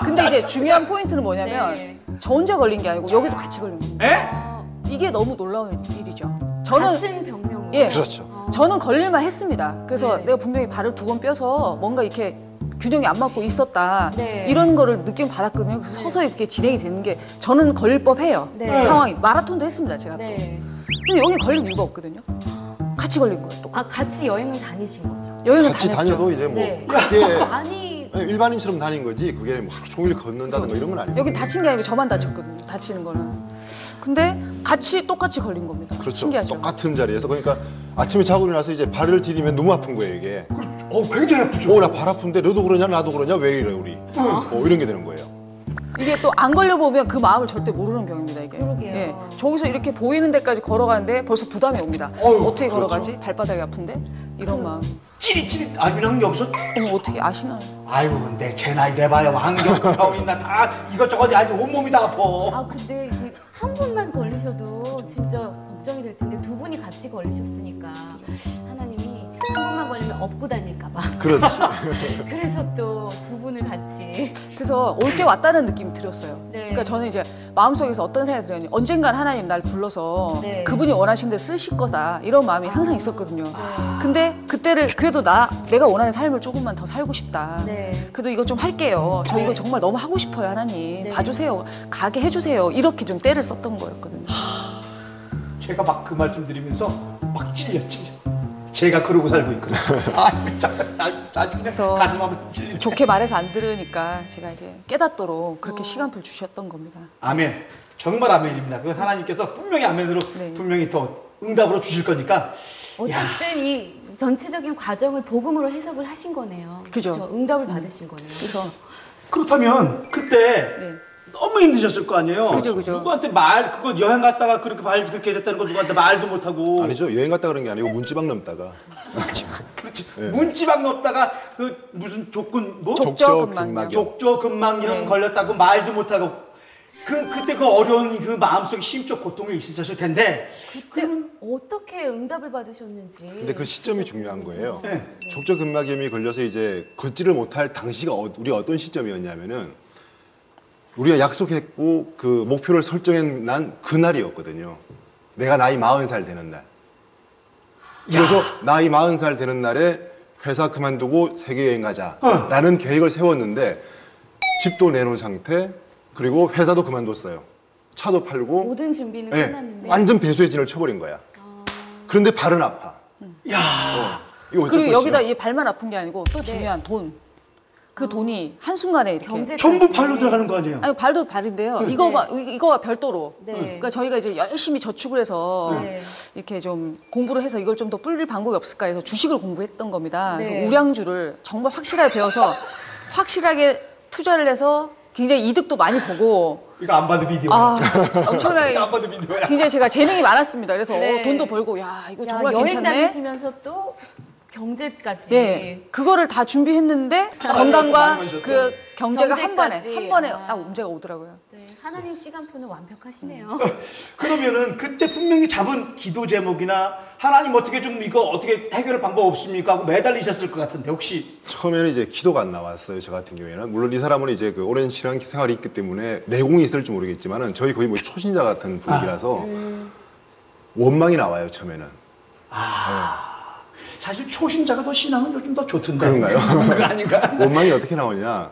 근데 이제 중요한 포인트는 뭐냐면 네. 저 혼자 걸린 게 아니고 여기도 같이 걸린 겁니다. 예? 아, 이게 너무 놀라운 일이죠. 저는 같은 병명으로. 예. 그렇죠. 아. 저는 걸릴만 했습니다. 그래서 네. 내가 분명히 발을 두 번 뼈서 뭔가 이렇게 균형이 안 맞고 있었다. 네. 이런 거를 느낌 받았거든요. 그래서 네. 서서히 이렇게 진행이 되는 게 저는 걸릴 법해요. 네. 상황이 마라톤도 했습니다. 제가. 네. 근데 여기 걸릴 이유가 없거든요. 같이 걸린 거예요. 또. 아, 같이 여행을 다니신 거죠? 여행을 같이 다녔죠. 다녀도 이제 뭐 네. 그게 아니, 일반인처럼 다닌 거지 그게 뭐 하루 종일 걷는다든가 이런 건 아니에요. 여기 다친 게 아니고 저만 다쳤거든요. 다치는 거는. 근데 같이 똑같이 걸린 겁니다. 그렇죠. 신기하죠. 똑같은 자리에서 그러니까 아침에 자고 일어나서 이제 발을 디디면 너무 아픈 거예요 이게. 어, 굉장히 아프죠. 어 나 발 아픈데 너도 그러냐 나도 그러냐 왜 이래 우리. 어, 이런 게 되는 거예요. 이게 또 안 걸려보면 그 마음을 절대 모르는 병입니다, 이게. 그러게요. 예. 저기서 이렇게 보이는 데까지 걸어가는데 벌써 부담이 옵니다. 어휴, 어떻게 그렇죠. 걸어가지? 발바닥이 아픈데? 이런 마음. 찌릿찌릿 아니랑 여기서 어머, 어떻게 아시나요? 아이고 근데 제 나이 돼봐요 환경병 있나 다 이것저것 아주 온몸이 다 아파. 아, 근데 이게 한 분만 걸리셔도 진짜 걱정이 될 텐데 두 분이 같이 분만 걸리면 업고 다닐까봐. 그렇지. 그래서 또두 분을 같이. 그래서 올 때 왔다는 느낌이 들었어요. 네. 그러니까 저는 이제 마음속에서 어떤 생각이 들었냐면 언젠간 하나님 날 불러서 네. 그분이 원하신 데 쓰실 거다. 이런 마음이 항상 있었거든요. 네. 근데 그때를 그래도 나 내가 원하는 삶을 조금만 더 살고 싶다. 네. 그래도 이거 좀 할게요. 저 이거 네. 정말 너무 하고 싶어요, 하나님. 네. 봐주세요. 가게 해주세요. 이렇게 좀 때를 썼던 거였거든요. 제가 막 그 말씀 드리면서 막 찔려 찔려. 제가 그러고 살고 있거든요. 아, 잠깐 나 아주 그냥 그래서 가슴 한번 찔려. 좋게 말해서 안 들으니까 제가 이제 깨닫도록 그렇게 어. 시간표를 주셨던 겁니다. 아멘. 정말 아멘입니다. 그 하나님께서 분명히 아멘으로 네. 분명히 또 응답으로 주실 거니까. 야, 어쨌든 이 전체적인 과정을 복음으로 해석을 하신 거네요. 그죠. 그렇죠? 응답을 받으신 거네요. 그래서 그렇다면 그때 네. 너무 힘드셨을 거 아니에요. 그죠, 그죠. 누구한테 말 그거 여행 갔다가 그렇게 발 그렇게 됐다는 거 누구한테 말도 못 하고. 아니죠 여행 갔다 그런 게 아니고 문지방 넘다가. 그렇지. 네. 문지방 넣다가 그 무슨 조건 뭐 족- 족저 근막염. 족저 근막염 네. 걸렸다고 말도 못 하고 그 그때 그 어려운 그 마음속에 심적 고통이 있으셨을 텐데. 그때 어떻게 응답을 받으셨는지. 근데 그 시점이 중요한 거예요. 네. 족저 근막염이 걸려서 이제 걷지를 못할 당시가 어, 우리 어떤 시점이었냐면은 우리가 약속했고 그 목표를 설정해 난 그날이었거든요. 내가 나이 40살 되는 날. 그래서 나이 40살 되는 날에 회사 그만두고 세계 여행 가자라는 계획을 세웠는데 집도 내놓은 상태 그리고 회사도 그만뒀어요. 차도 팔고 모든 준비는 예, 끝났는데. 완전 배수의 진을 쳐버린 거야. 아, 그런데 발은 아파. 야. 어, 이거 어쩔 그리고. 여기다 이 발만 아픈 게 아니고 또 네. 중요한 돈. 그 아. 돈이 한순간에 이렇게 경제 전부 발로 들어가는 거 아니에요? 아니 발도 발인데요. 네. 이거와 이거와 별도로. 네. 그러니까 저희가 이제 열심히 저축을 해서 네. 이렇게 좀 공부를 해서 이걸 좀 더 불릴 방법이 없을까 해서 주식을 공부했던 겁니다. 네. 그래서 우량주를 정말 확실하게 배워서 확실하게 투자를 해서 굉장히 이득도 많이 보고 이거 안 봐도 비디오. 아 엄청나게 이거 안 봐도 비디오야. 굉장히 제가 재능이 많았습니다. 그래서 네. 어, 돈도 벌고 야 이거 야, 정말 여행 괜찮네. 다니시면서 또 경제까지. 예, 그거를 다 준비했는데 많이 건강과 마셨어요. 그 경제가 한 번에 경제까지. 한 번에 아. 딱 문제가 오더라고요. 네. 하나님 시간표는 완벽하시네요. 그러면은 그때 분명히 잡은 기도 제목이나 하나님 어떻게 좀 이거 어떻게 해결할 방법 없습니까? 하고 매달리셨을 것 같은데 혹시 처음에는 이제 기도가 안 나왔어요. 저 같은 경우에는 물론 이 사람은 이제 그 오랜 신앙 생활이 있기 때문에 내공이 있을지 모르겠지만은 저희 거의 뭐 초신자 같은 분위기라서 원망이 나와요. 처음에는 아 사실 초신자가 더 신앙은 요즘 더 좋던데 그런가요? 아닌가? 원망이 어떻게 나오냐?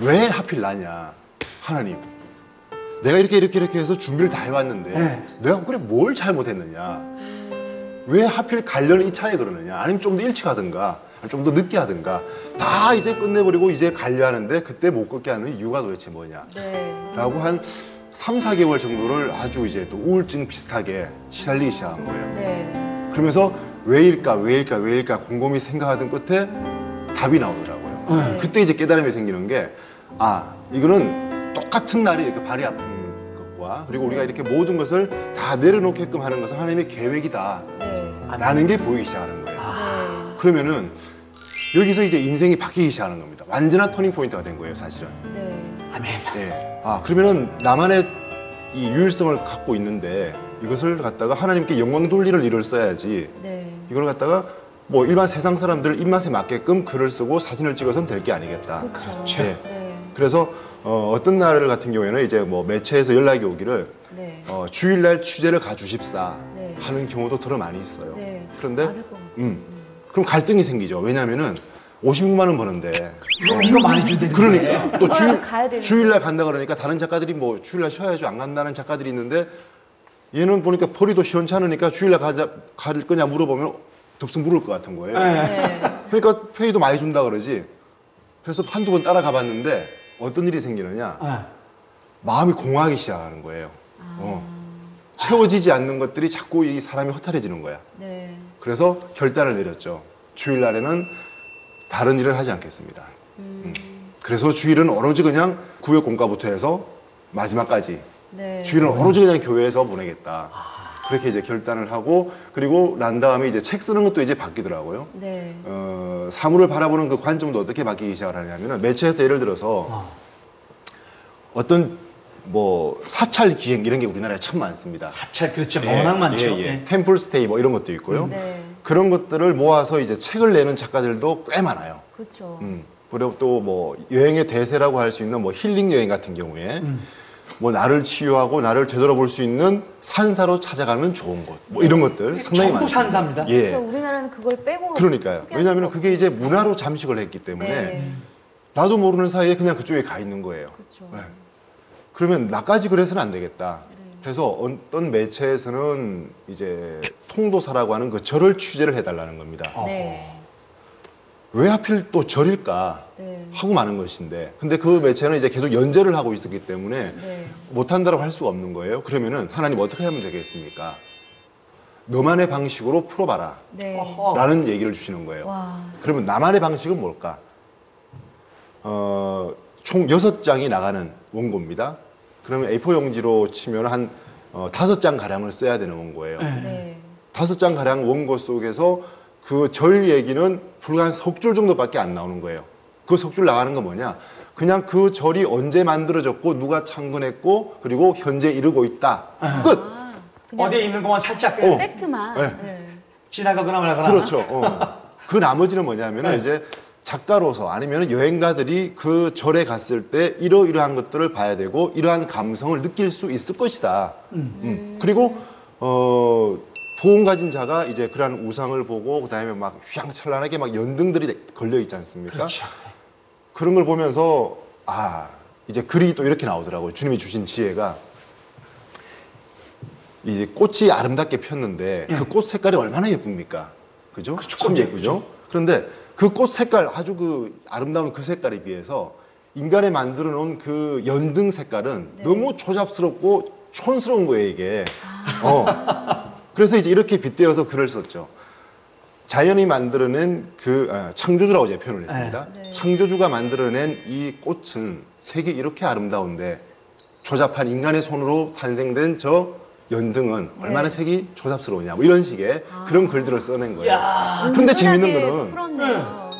왜 하필 나냐? 하나님. 내가 이렇게 이렇게 이렇게 해서 준비를 다 해왔는데 네. 내가 그래 뭘 잘못했느냐? 왜 하필 관련을 이 차에 그러느냐? 아니면 좀 더 일찍 하든가, 좀 더 늦게 하든가. 다 이제 끝내버리고 이제 관리하는데 그때 못 걷게 하는 이유가 도대체 뭐냐? 네. 라고 한 3, 4개월 정도를 아주 이제 또 우울증 비슷하게 시달리기 시작한 거예요. 네. 그러면서 왜일까, 왜일까, 왜일까 곰곰이 생각하던 끝에 답이 나오더라고요. 네. 그때 이제 깨달음이 생기는 게, 아, 이거는 똑같은 날이 이렇게 발이 아픈 것과, 그리고 우리가 이렇게 모든 것을 다 내려놓게끔 하는 것은 하나님의 계획이다. 네. 라는 게 보이기 시작하는 거예요. 아, 그러면은, 여기서 이제 인생이 바뀌기 시작하는 겁니다. 완전한 turning point가 된 거예요, 사실은. 네. 아멘. 예. 아, 그러면은 나만의 이 유일성을 갖고 있는데 이것을 갖다가 하나님께 영광 돌릴 일을 써야지 네. 이걸 갖다가 뭐 일반 세상 사람들 입맛에 맞게끔 글을 쓰고 사진을 찍어서는 될 게 아니겠다. 그렇죠. 예. 네. 그래서 어, 떤 날 같은 경우에는 이제 뭐 매체에서 연락이 오기를 네. 어, 주일날 취재를 가주십사 네. 하는 경우도 더러 많이 있어요. 네. 그런데. 음, 그럼 갈등이 생기죠. 왜냐하면은 56만 원 버는데 이거, 이거 많이 준다는 그러니까 또 아, 주일. 주일날 간다 그러니까 다른 작가들이 뭐 주일날 쉬어야죠 안 간다는 작가들이 있는데 얘는 보니까 벌이도 시원찮으니까 주일날 가자 갈 거냐 물어보면 덥석 물을 것 같은 거예요. 네. 네. 그러니까 페이도 많이 준다 그러지. 그래서 한두 번 따라가 봤는데 어떤 일이 생기느냐 아, 마음이 공허하기 시작하는 거예요. 아. 어. 채워지지 않는 것들이 자꾸 이 사람이 허탈해지는 거야. 네. 그래서 결단을 내렸죠. 주일날에는 다른 일을 하지 않겠습니다. 음. 그래서 주일은 오로지 그냥 구역 공과부터 해서 마지막까지 네. 주일은 오로지 그냥 교회에서 보내겠다. 그렇게 이제 결단을 하고 그리고 난 다음에 이제 책 쓰는 것도 이제 바뀌더라고요. 네. 어, 사물을 바라보는 그 관점도 어떻게 바뀌기 시작을 하냐면은 매체에서 예를 들어서 어. 어떤 뭐 사찰 기행 이런 게 우리나라에 참 많습니다. 사찰 그렇죠. 예, 워낙 많죠. 예, 예. 예. 템플 스테이 뭐 이런 것도 있고요. 네. 그런 것들을 모아서 이제 책을 내는 작가들도 꽤 많아요. 그렇죠. 음. 그리고 또 뭐 여행의 대세라고 할 수 있는 뭐 힐링 여행 같은 경우에 음. 뭐 나를 치유하고 나를 되돌아볼 수 있는 산사로 찾아가면 좋은 곳. 뭐 이런 것들 상당히 전부 많습니다. 산사입니다. 예. 그래서 우리나라는 그걸 빼고 그러니까요. 왜냐하면 그게 이제 문화로 잠식을 했기 때문에 네. 나도 모르는 사이에 그냥 그쪽에 가 있는 거예요. 그렇죠. 네. 그러면 나까지 그래서는 안 되겠다. 네. 그래서 어떤 매체에서는 이제 통도사라고 하는 그 절을 취재를 해달라는 겁니다. 어. 네. 왜 하필 또 절일까 네. 하고 마는 것인데, 근데 그 매체는 이제 계속 연재를 하고 있었기 때문에 네. 못한다고 할 수가 없는 거예요. 그러면은 하나님 어떻게 하면 되겠습니까? 너만의 방식으로 풀어봐라. 네. 라는 얘기를 주시는 거예요. 와. 그러면 나만의 방식은 뭘까? 어, 총 6장이 나가는 원고입니다. 그러면 A4 용지로 치면 한 어, 5장 가량을 써야 되는 원고예요. 네. 네. 다섯 장 가량 원고 속에서 그 절 얘기는 불과 한 석 줄 정도밖에 안 나오는 거예요. 그 석 줄 나가는 건 뭐냐? 그냥 그 절이 언제 만들어졌고 누가 창건했고 그리고 현재 이르고 있다. 아. 끝. 아, 어디에 있는 것만 살짝 그냥 어. 팩트만. 네. 네. 지나가거나 말거나. 그렇죠. 어. 그 나머지는 뭐냐면은 네. 이제 작가로서 아니면 여행가들이 그 절에 갔을 때 이러이러한 것들을 봐야 되고 이러한 감성을 느낄 수 있을 것이다. 음. 음. 그리고 어 보험 가진 자가 이제 그러한 우상을 보고 그다음에 막 휘황찬란하게 막 연등들이 걸려 있지 않습니까? 그렇죠. 그런 걸 보면서 아 이제 글이 또 이렇게 나오더라고요. 주님이 주신 지혜가 이 꽃이 아름답게 폈는데 예. 그꽃 색깔이 얼마나 예쁩니까? 그죠? 그렇죠. 참꽃 예쁘죠. 그런데 그 꽃 색깔 아주 그 아름다운 그 색깔에 비해서 인간이 만들어 놓은 그 연등 색깔은 네. 너무 조잡스럽고 촌스러운 거예요 이게. 아. 어. 그래서 이제 이렇게 빗대어서 글을 썼죠. 자연이 만들어낸 그 아, 창조주라고 제가 표현을 했습니다. 네. 네. 창조주가 만들어낸 이 꽃은 색이 이렇게 아름다운데 조잡한 인간의 손으로 탄생된 저 연등은 얼마나 네. 색이 조잡스러우냐 뭐 이런 식의 아. 그런 글들을 써낸 거예요. 야 근데 재밌는 거는 풀었네요.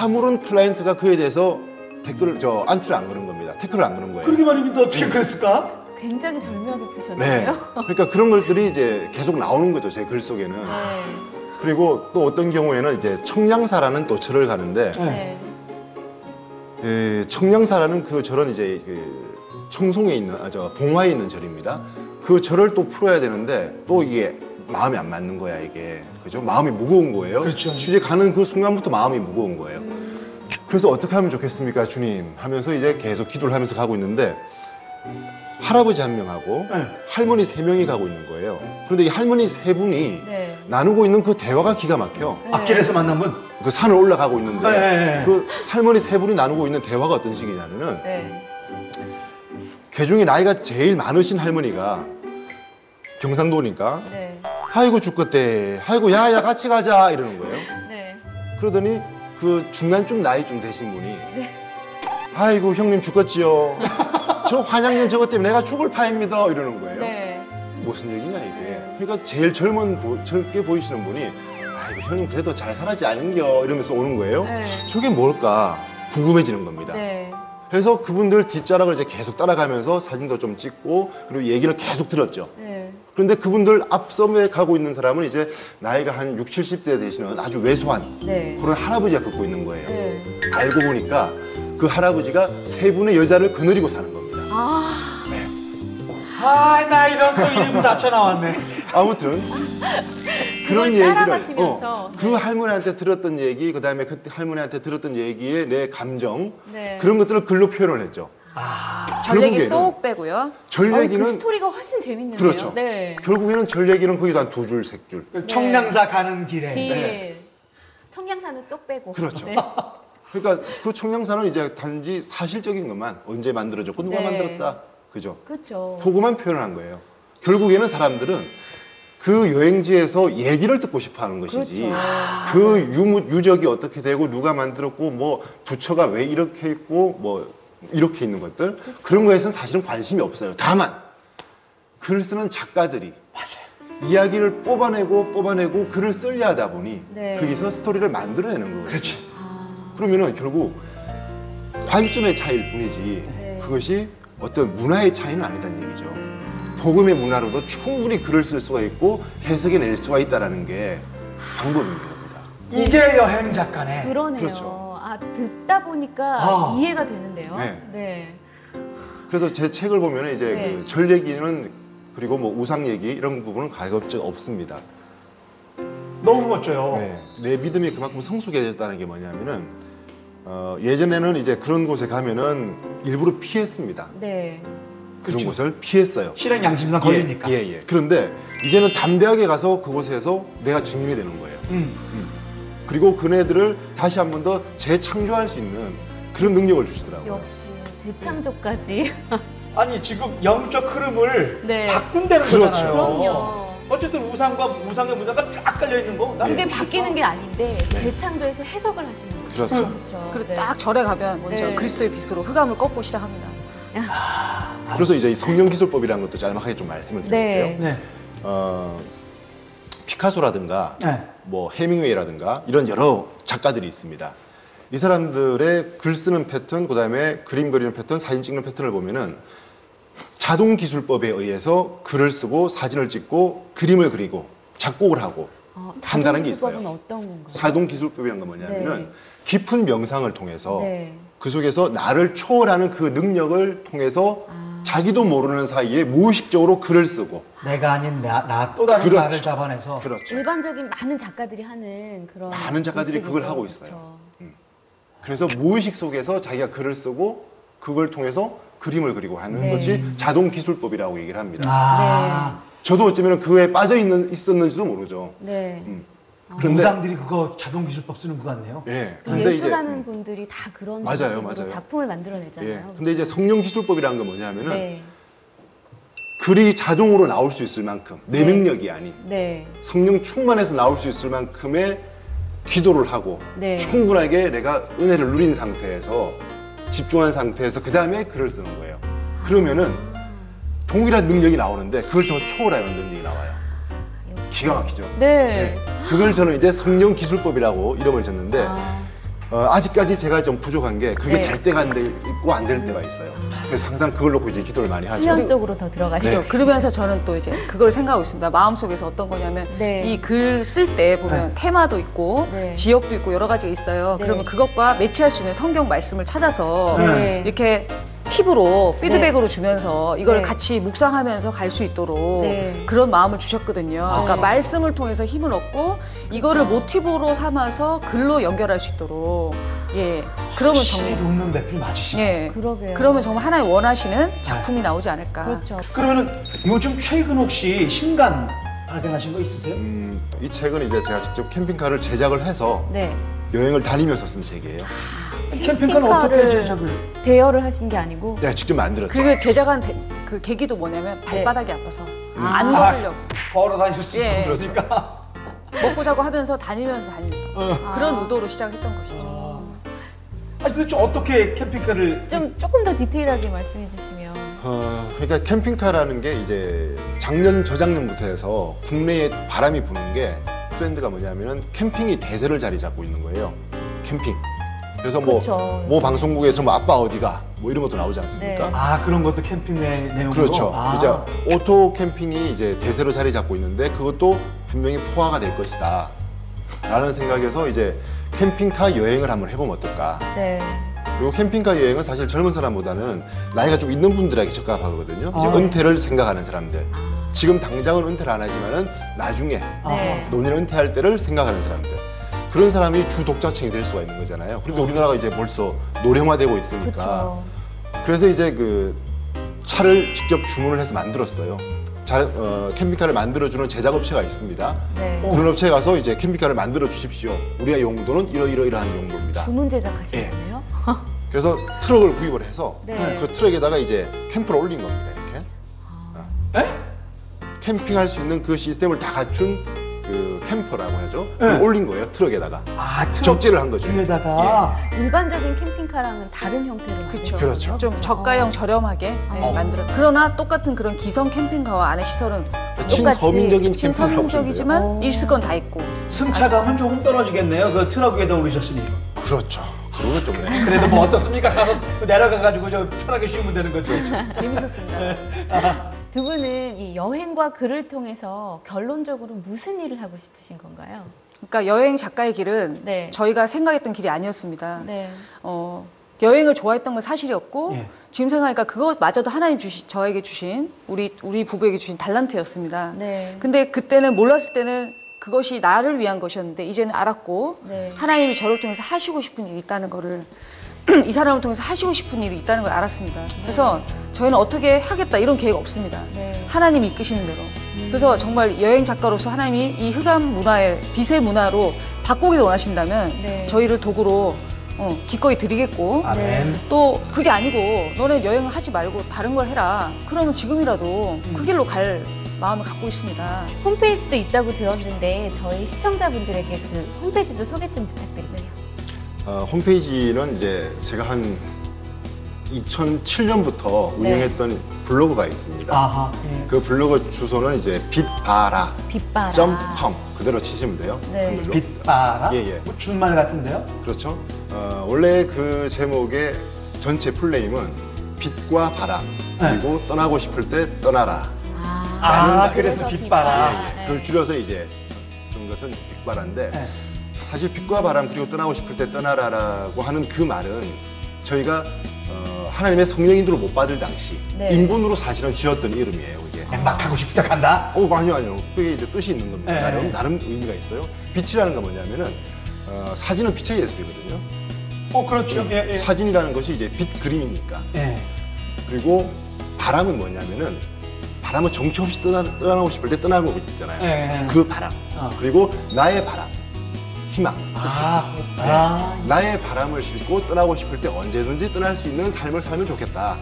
아무런 클라이언트가 그에 대해서 댓글을 저 안티를 안 거는 겁니다. 태클을 안 거는 거예요. 그러게 또 어떻게 그랬을까? 굉장히 절묘하게 네. 푸셨네요. 그러니까 그런 것들이 이제 계속 나오는 거죠, 제 글 속에는. 네. 그리고 또 어떤 경우에는 이제 청량사라는 또 절을 가는데, 네. 예, 청량사라는 그 절은 이제 그 청송에 있는, 아, 저, 봉화에 있는 절입니다. 그 절을 또 풀어야 되는데, 또 이게 마음이 안 맞는 거야, 이게. 그죠? 마음이 무거운 거예요. 그렇죠. 취재 가는 그 순간부터 마음이 무거운 거예요. 음, 그래서 어떻게 하면 좋겠습니까, 주님? 하면서 이제 계속 기도를 하면서 가고 있는데, 할아버지 한 명하고 네. 할머니 세 명이 가고 있는 거예요. 그런데 이 할머니 세 분이 네. 나누고 있는 그 대화가 기가 막혀. 네. 앞길에서 만난 분. 그 산을 올라가고 있는데. 그 할머니 세 분이 나누고 있는 대화가 어떤 식이냐면은, 네. 그 중에 나이가 제일 많으신 할머니가 경상도니까, 네. 아이고 죽겠대, 아이고 야야 같이 가자 이러는 거예요. 네. 그러더니 그 중간쯤 나이 좀 되신 분이 네. 아이고 형님 죽겠지요. 저 환양년 저것 때문에 내가 죽을 파입니다 이러는 거예요. 네. 무슨 얘기냐 이게. 그러니까 제일 젊은 보- 젊게 보이시는 분이 아이고 형님 그래도 잘 살았지 않은겨 이러면서 오는 거예요. 네. 저게 뭘까 궁금해지는 겁니다. 네. 그래서 그분들 뒷자락을 이제 계속 따라가면서 사진도 좀 찍고 그리고 얘기를 계속 들었죠. 네. 그런데 그분들 앞섬에 가고 있는 사람은 이제 나이가 한 6, 70대 되시는 아주 왜소한 네. 그런 할아버지가 걷고 있는 거예요. 네. 알고 보니까 그 할아버지가 세 분의 여자를 거느리고 사는 겁니다. 아, 아, 나 이런 또 일부 다쳐 나왔네. 아무튼 그런 얘기를. 어, 그 할머니한테 들었던 얘기, 그 다음에 그때 할머니한테 들었던 얘기에 내 감정 네. 그런 것들을 글로 표현을 했죠. 아, 결국에는 쏙 빼고요. 절 어, 얘기는 그 스토리가 훨씬 재밌는데요. 그렇죠. 네. 결국에는 절 얘기는 거기도 한두 줄, 세 줄. 그 청량사 가는 길에. 길. 네. 청량산은 쏙 빼고. 그렇죠. 네. 그러니까 그 청량산은 이제 단지 사실적인 것만 언제 만들어졌고 누가 네. 만들었다. 그죠? 그렇죠. 그거만 표현한 거예요. 결국에는 사람들은 그 여행지에서 얘기를 듣고 싶어 하는 것이지. 그렇죠. 그 유무, 유적이 어떻게 되고 누가 만들었고 뭐 부처가 왜 이렇게 있고 뭐 이렇게 있는 것들 그렇죠. 그런 거에서는 사실은 관심이 없어요. 다만 글 쓰는 작가들이 이야기를 뽑아내고 뽑아내고 글을 쓰려 하다 보니 네. 거기서 스토리를 만들어내는 거예요. 그렇지. 아, 그러면은 결국 관점의 차이일 뿐이지 네. 그것이 어떤 문화의 차이는 아니다는 얘기죠. 복음의 문화로도 충분히 글을 쓸 수가 있고 해석해 낼 수가 있다라는 게 방법인 겁니다. 이게 여행 작가네. 그러네요. 그렇죠. 아, 듣다 보니까 아. 이해가 되는데요. 네. 네. 그래서 제 책을 보면 이제 네. 그절 얘기는 그리고 뭐 우상 얘기 이런 부분은 가급적 없습니다. 너무 멋져요. 네. 내 믿음이 그만큼 성숙해졌다는 게 뭐냐면은 어, 예전에는 이제 그런 곳에 가면은 일부러 피했습니다. 네. 그런 그렇죠. 곳을 피했어요. 실행 양심상 걸리니까. 예, 예, 예. 그런데 이제는 담대하게 가서 그곳에서 내가 증인이 되는 거예요. 음. 그리고 그네들을 다시 한 번 더 재창조할 수 있는 그런 능력을 주시더라고요. 역시 재창조까지. 아니 지금 영적 흐름을 네. 바꾼다는 그렇죠. 거잖아요. 그럼요. 어쨌든 우상과 우상의 문화가 쫙 깔려 있는 거. 예. 바뀌는 게 아닌데 네. 재창조해서 해석을 하시는 거죠. 그렇죠. 그렇죠. 그리고 네. 딱 절에 가면 먼저 네. 그리스도의 빛으로 흑암을 꺾고 시작합니다. 그래서 이제 이 성령 기술법이라는 것도 짤막하게 좀 말씀을 드릴게요. 네. 네. 어, 피카소라든가 네. 뭐 해밍웨이라든가 이런 여러 작가들이 있습니다. 이 사람들의 글 쓰는 패턴, 그다음에 그림 그리는 패턴, 사진 찍는 패턴을 보면은 자동 기술법에 의해서 글을 쓰고 사진을 찍고 그림을 그리고 작곡을 하고 어, 한다는 게 있어요. 어떤 건가요? 사동 기술법이라는 건 뭐냐면은 네. 깊은 명상을 통해서 네. 그 속에서 나를 초월하는 그 능력을 통해서 아. 자기도 모르는 사이에 무의식적으로 글을 쓰고 내가 아닌 나, 나또 다른 그렇죠. 나를 잡아내서 그렇죠. 일반적인 많은 작가들이 하는 그런 많은 작가들이 그걸. 하고 그렇죠. 있어요. 그래서 무의식 속에서 자기가 글을 쓰고 그걸 통해서 그림을 그리고 하는 네. 것이 자동 기술법이라고 얘기를 합니다. 아, 저도 어쩌면 그에 빠져 있는 있었는지도 모르죠. 네. 음. 어. 그런데 우상들이 그거 자동 기술법 쓰는 것 같네요. 예. 그 근데 이제 예술하는 음, 분들이 다 그런 맞아요, 방식으로 맞아요. 작품을 예. 만들어내잖아요. 근데 이제 성령 기술법이라는 건 뭐냐면은 네. 글이 자동으로 나올 수 있을 만큼 내 네. 능력이 아닌 네. 성령 충만해서 나올 수 있을 만큼의 기도를 하고 네. 충분하게 내가 은혜를 누린 상태에서 집중한 상태에서 그 다음에 글을 쓰는 거예요. 그러면은 동일한 능력이 나오는데 그걸 더 초월하는 능력이 나와요. 기가 막히죠. 네. 그걸 저는 이제 성령 기술법이라고 이름을 줬는데 아, 어, 아직까지 제가 좀 부족한 게 그게 네. 될 때가 안 될, 있고 안 될 때가 있어요. 그래서 항상 그걸 놓고 이제 기도를 많이 하죠. 쪽으로 더 들어가시죠. 네. 그러면서 저는 또 이제 그걸 생각하고 있습니다. 마음속에서 어떤 거냐면 네. 이글 쓸 때 보면 네. 테마도 있고 네. 지역도 있고 여러 가지가 있어요. 네. 그러면 그것과 매치할 수 있는 성경 말씀을 찾아서 네. 이렇게 팁으로 피드백으로 주면서 이걸 네. 같이 묵상하면서 갈 수 있도록 네. 그런 마음을 주셨거든요. 그러니까 네. 말씀을 통해서 힘을 얻고 이거를 모티브로 삼아서 글로 연결할 수 있도록 예 그러면 정말 웃는 배필 맞으시네. 예 그러게요. 그러면 정말 하나님 원하시는 작품이 나오지 않을까. 그렇죠. 그러면은 요즘 최근 혹시 신간 발견하신 거 있으세요? 음, 이 책은 이제 제가 직접 캠핑카를 제작을 해서 네. 여행을 다니면서 쓴 책이에요. 캠핑카는 어떻게 제작을? 대여를 하신 게 아니고 내가 직접 만들었죠. 그리고 제작한 대- 그 계기도 뭐냐면 발바닥이 아파서 음. 안 아. 걸으려고 걸어 다니실 수 예. 있으니까. 먹고 자고 하면서 다니면서 다닙니다. 어. 그런 아. 의도로 시작했던 것이죠. 아. 아니 도대체 어떻게 캠핑카를 좀 조금 더 디테일하게 말씀해 주시면 어, 그러니까 캠핑카라는 게 이제 작년 저작년부터 해서 국내에 바람이 부는 게 트렌드가 뭐냐면은 캠핑이 대세를 자리 잡고 있는 거예요. 캠핑. 그래서 뭐, 그렇죠. 뭐 방송국에서 뭐 아빠 어디가 뭐 이런 것도 나오지 않습니까? 네. 아 그런 것도 캠핑 내 내용으로. 그렇죠. 아. 이제 오토 캠핑이 이제 대세로 자리 잡고 있는데 그것도 분명히 포화가 될 것이다. 라는 생각에서 이제 캠핑카 여행을 한번 해보면 어떨까. 네. 그리고 캠핑카 여행은 사실 젊은 사람보다는 나이가 좀 있는 분들에게 적합하거든요. 이제 아. 은퇴를 생각하는 사람들. 지금 당장은 은퇴를 안 하지만은 나중에. 네. 노년 은퇴할 때를 생각하는 사람들. 그런 사람이 주 독자층이 될 수가 있는 거잖아요. 그런데 어. 우리나라가 이제 벌써 노령화되고 있으니까. 그렇죠. 그래서 이제 그 차를 직접 주문을 해서 만들었어요. 자, 어, 캠핑카를 만들어주는 제작업체가 있습니다. 네. 어. 그런 업체에 가서 이제 캠핑카를 만들어 주십시오. 우리의 용도는 이러이러이러한 용도입니다. 주문 제작하시네요. 그래서 트럭을 구입을 해서 네. 그 트럭에다가 이제 camper를 올린 겁니다. 이렇게 어. 에? 캠핑할 수 있는 그 시스템을 다 갖춘 그 camper라고 하죠. 네. 올린 거예요. 트럭에다가 아 트럭 적재를 한 거죠. 위에다가 일반적인 캠핑카랑은 다른 형태로 그렇죠. 그렇죠. 좀 저가형 저렴하게 네, 어. 만들어. 그러나 똑같은 그런 기성 캠핑카와 안에 시설은 캠핑이라고 보시면 돼요. 친서민적이지만 오. 있을 건다 있고. 승차감은 조금 떨어지겠네요. 그 트럭 위에다 오르셨으니. 그렇죠. 좀 네. 그래도 뭐 어떻습니까? 가서 내려가가지고 저 편하게 쉬면 되는 거죠. 재밌었습니다. 아, 두 분은 이 여행과 글을 통해서 결론적으로 무슨 일을 하고 싶으신 건가요? 그러니까 여행 작가의 길은 네. 저희가 생각했던 길이 아니었습니다. 네. 어, 여행을 좋아했던 건 사실이었고 예. 지금 생각하니까 그것마저도 하나님 주시, 저에게 주신 우리 우리 부부에게 주신 달란트였습니다. 네. 근데 그때는 몰랐을 때는 그것이 나를 위한 것이었는데 이제는 알았고 네. 하나님이 저를 통해서 하시고 싶은 일이 있다는 거를 이 사람을 통해서 하시고 싶은 일이 있다는 걸 알았습니다. 그래서 저희는 어떻게 하겠다 이런 계획 없습니다. 네. 하나님이 이끄시는 대로. 그래서 정말 여행 작가로서 하나님이 이 흑암 문화의 빛의 문화로 바꾸기를 원하신다면 네. 저희를 도구로 어, 기꺼이 드리겠고 아멘. 또 그게 아니고 너네 여행을 하지 말고 다른 걸 해라. 그러면 지금이라도 그 길로 갈 마음을 갖고 있습니다. 홈페이지도 있다고 들었는데 저희 시청자분들에게 그 홈페이지도 소개 좀 부탁드려요. 어, 홈페이지는 이제 제가 한 2007년부터 네. 운영했던 블로그가 있습니다. 아하. 예. 그 블로그 주소는 이제 빛바라 빛바라. .com 그대로 치시면 돼요. 네. 빛바라. 예, 예. 뭐 준말 같은데요? 그렇죠. 어, 원래 그 제목의 전체 풀네임은 빛과 바람 그리고 떠나고 싶을 때 떠나라. 아, 아, 그래서 빛바라. 예, 예. 네. 그걸 줄여서 이제 쓴 것은 빛바라인데 예. 사실 빛과 바람 그리고 떠나고 싶을 때 떠나라라고 하는 그 말은 저희가 어, 하나님의 성령인으로 못 받을 당시 네. 인본으로 사실은 지었던 이름이에요 이게. 막 하고 싶다 간다. 어 아니요 아니요 그게 이제 뜻이 있는 겁니다. 네. 나름 나름 의미가 있어요. 빛이라는 건 뭐냐면은 어, 사진은 빛의 예술이거든요. 어 그렇죠. 예, 예. 사진이라는 것이 이제 빛 그림이니까. 예. 그리고 바람은 뭐냐면은 바람은 정처 없이 떠나, 떠나고 싶을 때 떠나는 거 있잖아요. 예, 예. 그 바람. 어. 그리고 나의 바람. 희망. 아, 네. 아. 나의 바람을 싣고 떠나고 싶을 때 언제든지 떠날 수 있는 삶을 살면 좋겠다.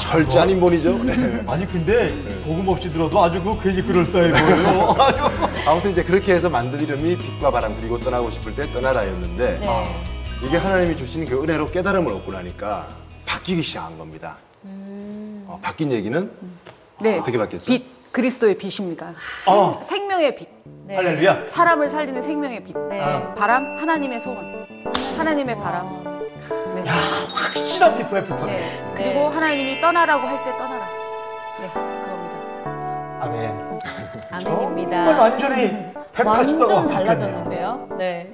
철저한 인본이죠. 네. 아니 근데 네. 복음 없이 들어도 아주 그 괜히 그럴싸해 보여요. 아무튼 이제 그렇게 해서 만든 이름이 빛과 바람 그리고 떠나고 싶을 때 떠나라였는데 네. 이게 하나님이 주신 그 은혜로 깨달음을 얻고 나니까 바뀌기 시작한 겁니다. 음. 어, 바뀐 얘기는 네. 어떻게 바뀌었죠? 빛 그리스도의 빛입니다. 어. 생명의 빛. 네. 할렐루야. 사람을 살리는 생명의 빛. 네. 아. 바람 하나님의 소원. 하나님의 바람. 네. 야, 확실한 피부에 붙었네. 네. 그리고 하나님이 떠나라고 할 때 떠나라. 네, 그겁니다. 아멘. 아멘입니다. 정말 완전히 180도가 완전 달라졌는데요. 네.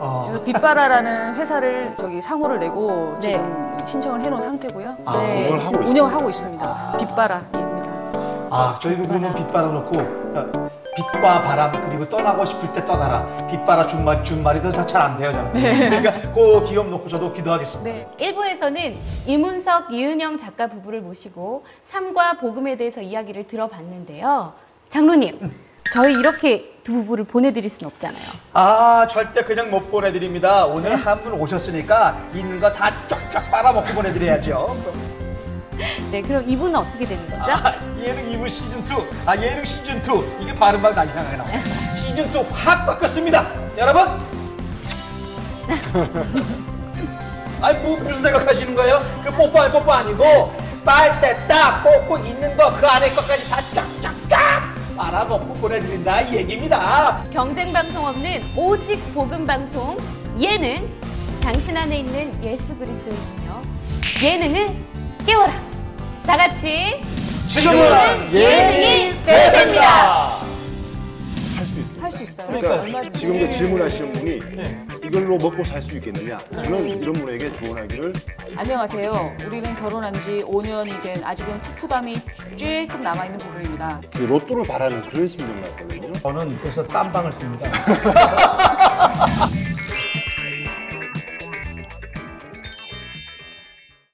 어. 그래서 빛바라라는 회사를 저기 상호를 내고 네. 지금 신청을 해놓은 상태고요. 아, 네. 그걸 하고 운영하고 있습니다. 있습니다. 빛바라입니다. 아, 저희도 그러면 빛바라 놓고 어, 빛과 바람 그리고 떠나고 싶을 때 떠나라. 빛바라 준말 준말이도 잘안 돼요, 저는. 그러니까 그 기업 놓고 저도 기도하겠습니다. 네. 1부에서는 이문석, 이은영 작가 부부를 모시고 삶과 복음에 대해서 이야기를 들어봤는데요. 장로님, 저희 이렇게 두 부부를 보내드릴 순 없잖아요. 아, 절대 그냥 못 보내드립니다. 오늘 한분 오셨으니까 있는 거 다 쫙쫙 빨아먹고 보내드려야죠. 네, 그럼 이분은 어떻게 되는 거죠? 아, 예능 2부 시즌2. 아, 예능 시즌2. 이게 발음만 다 이상하게 나와요. 시즌2 확 바꿨습니다. 여러분! 아니, 뭐, 무슨 생각하시는 거예요? 그 뽀뽀 뽀뽀 아니고, 빨대 딱 뽑고 있는 거, 그 안에 것까지 다 쫙쫙쫙 빨아먹고 보내드린다. 이 얘기입니다. 경쟁 방송 없는 오직 복음 방송 예능 당신 안에 있는 예수 그리스도이며 예능을 깨워라. 다 같이 지금은 예능이 대세입니다. 할 수 있습니다. 할수 있어요. 그러니까요. 얼마든지. 지금도 질문하시는 분이 네. 이걸로 먹고 살 수 있겠느냐? 저는 이런 분에게 조언하기를 안녕하세요. 우리는 결혼한 지 5년이 된 아직은 푸푸감이 쬐끔 남아있는 부부입니다. 그 로또를 바라는 그런 심정 같거든요. 저는 그래서 땀방을 씁니다.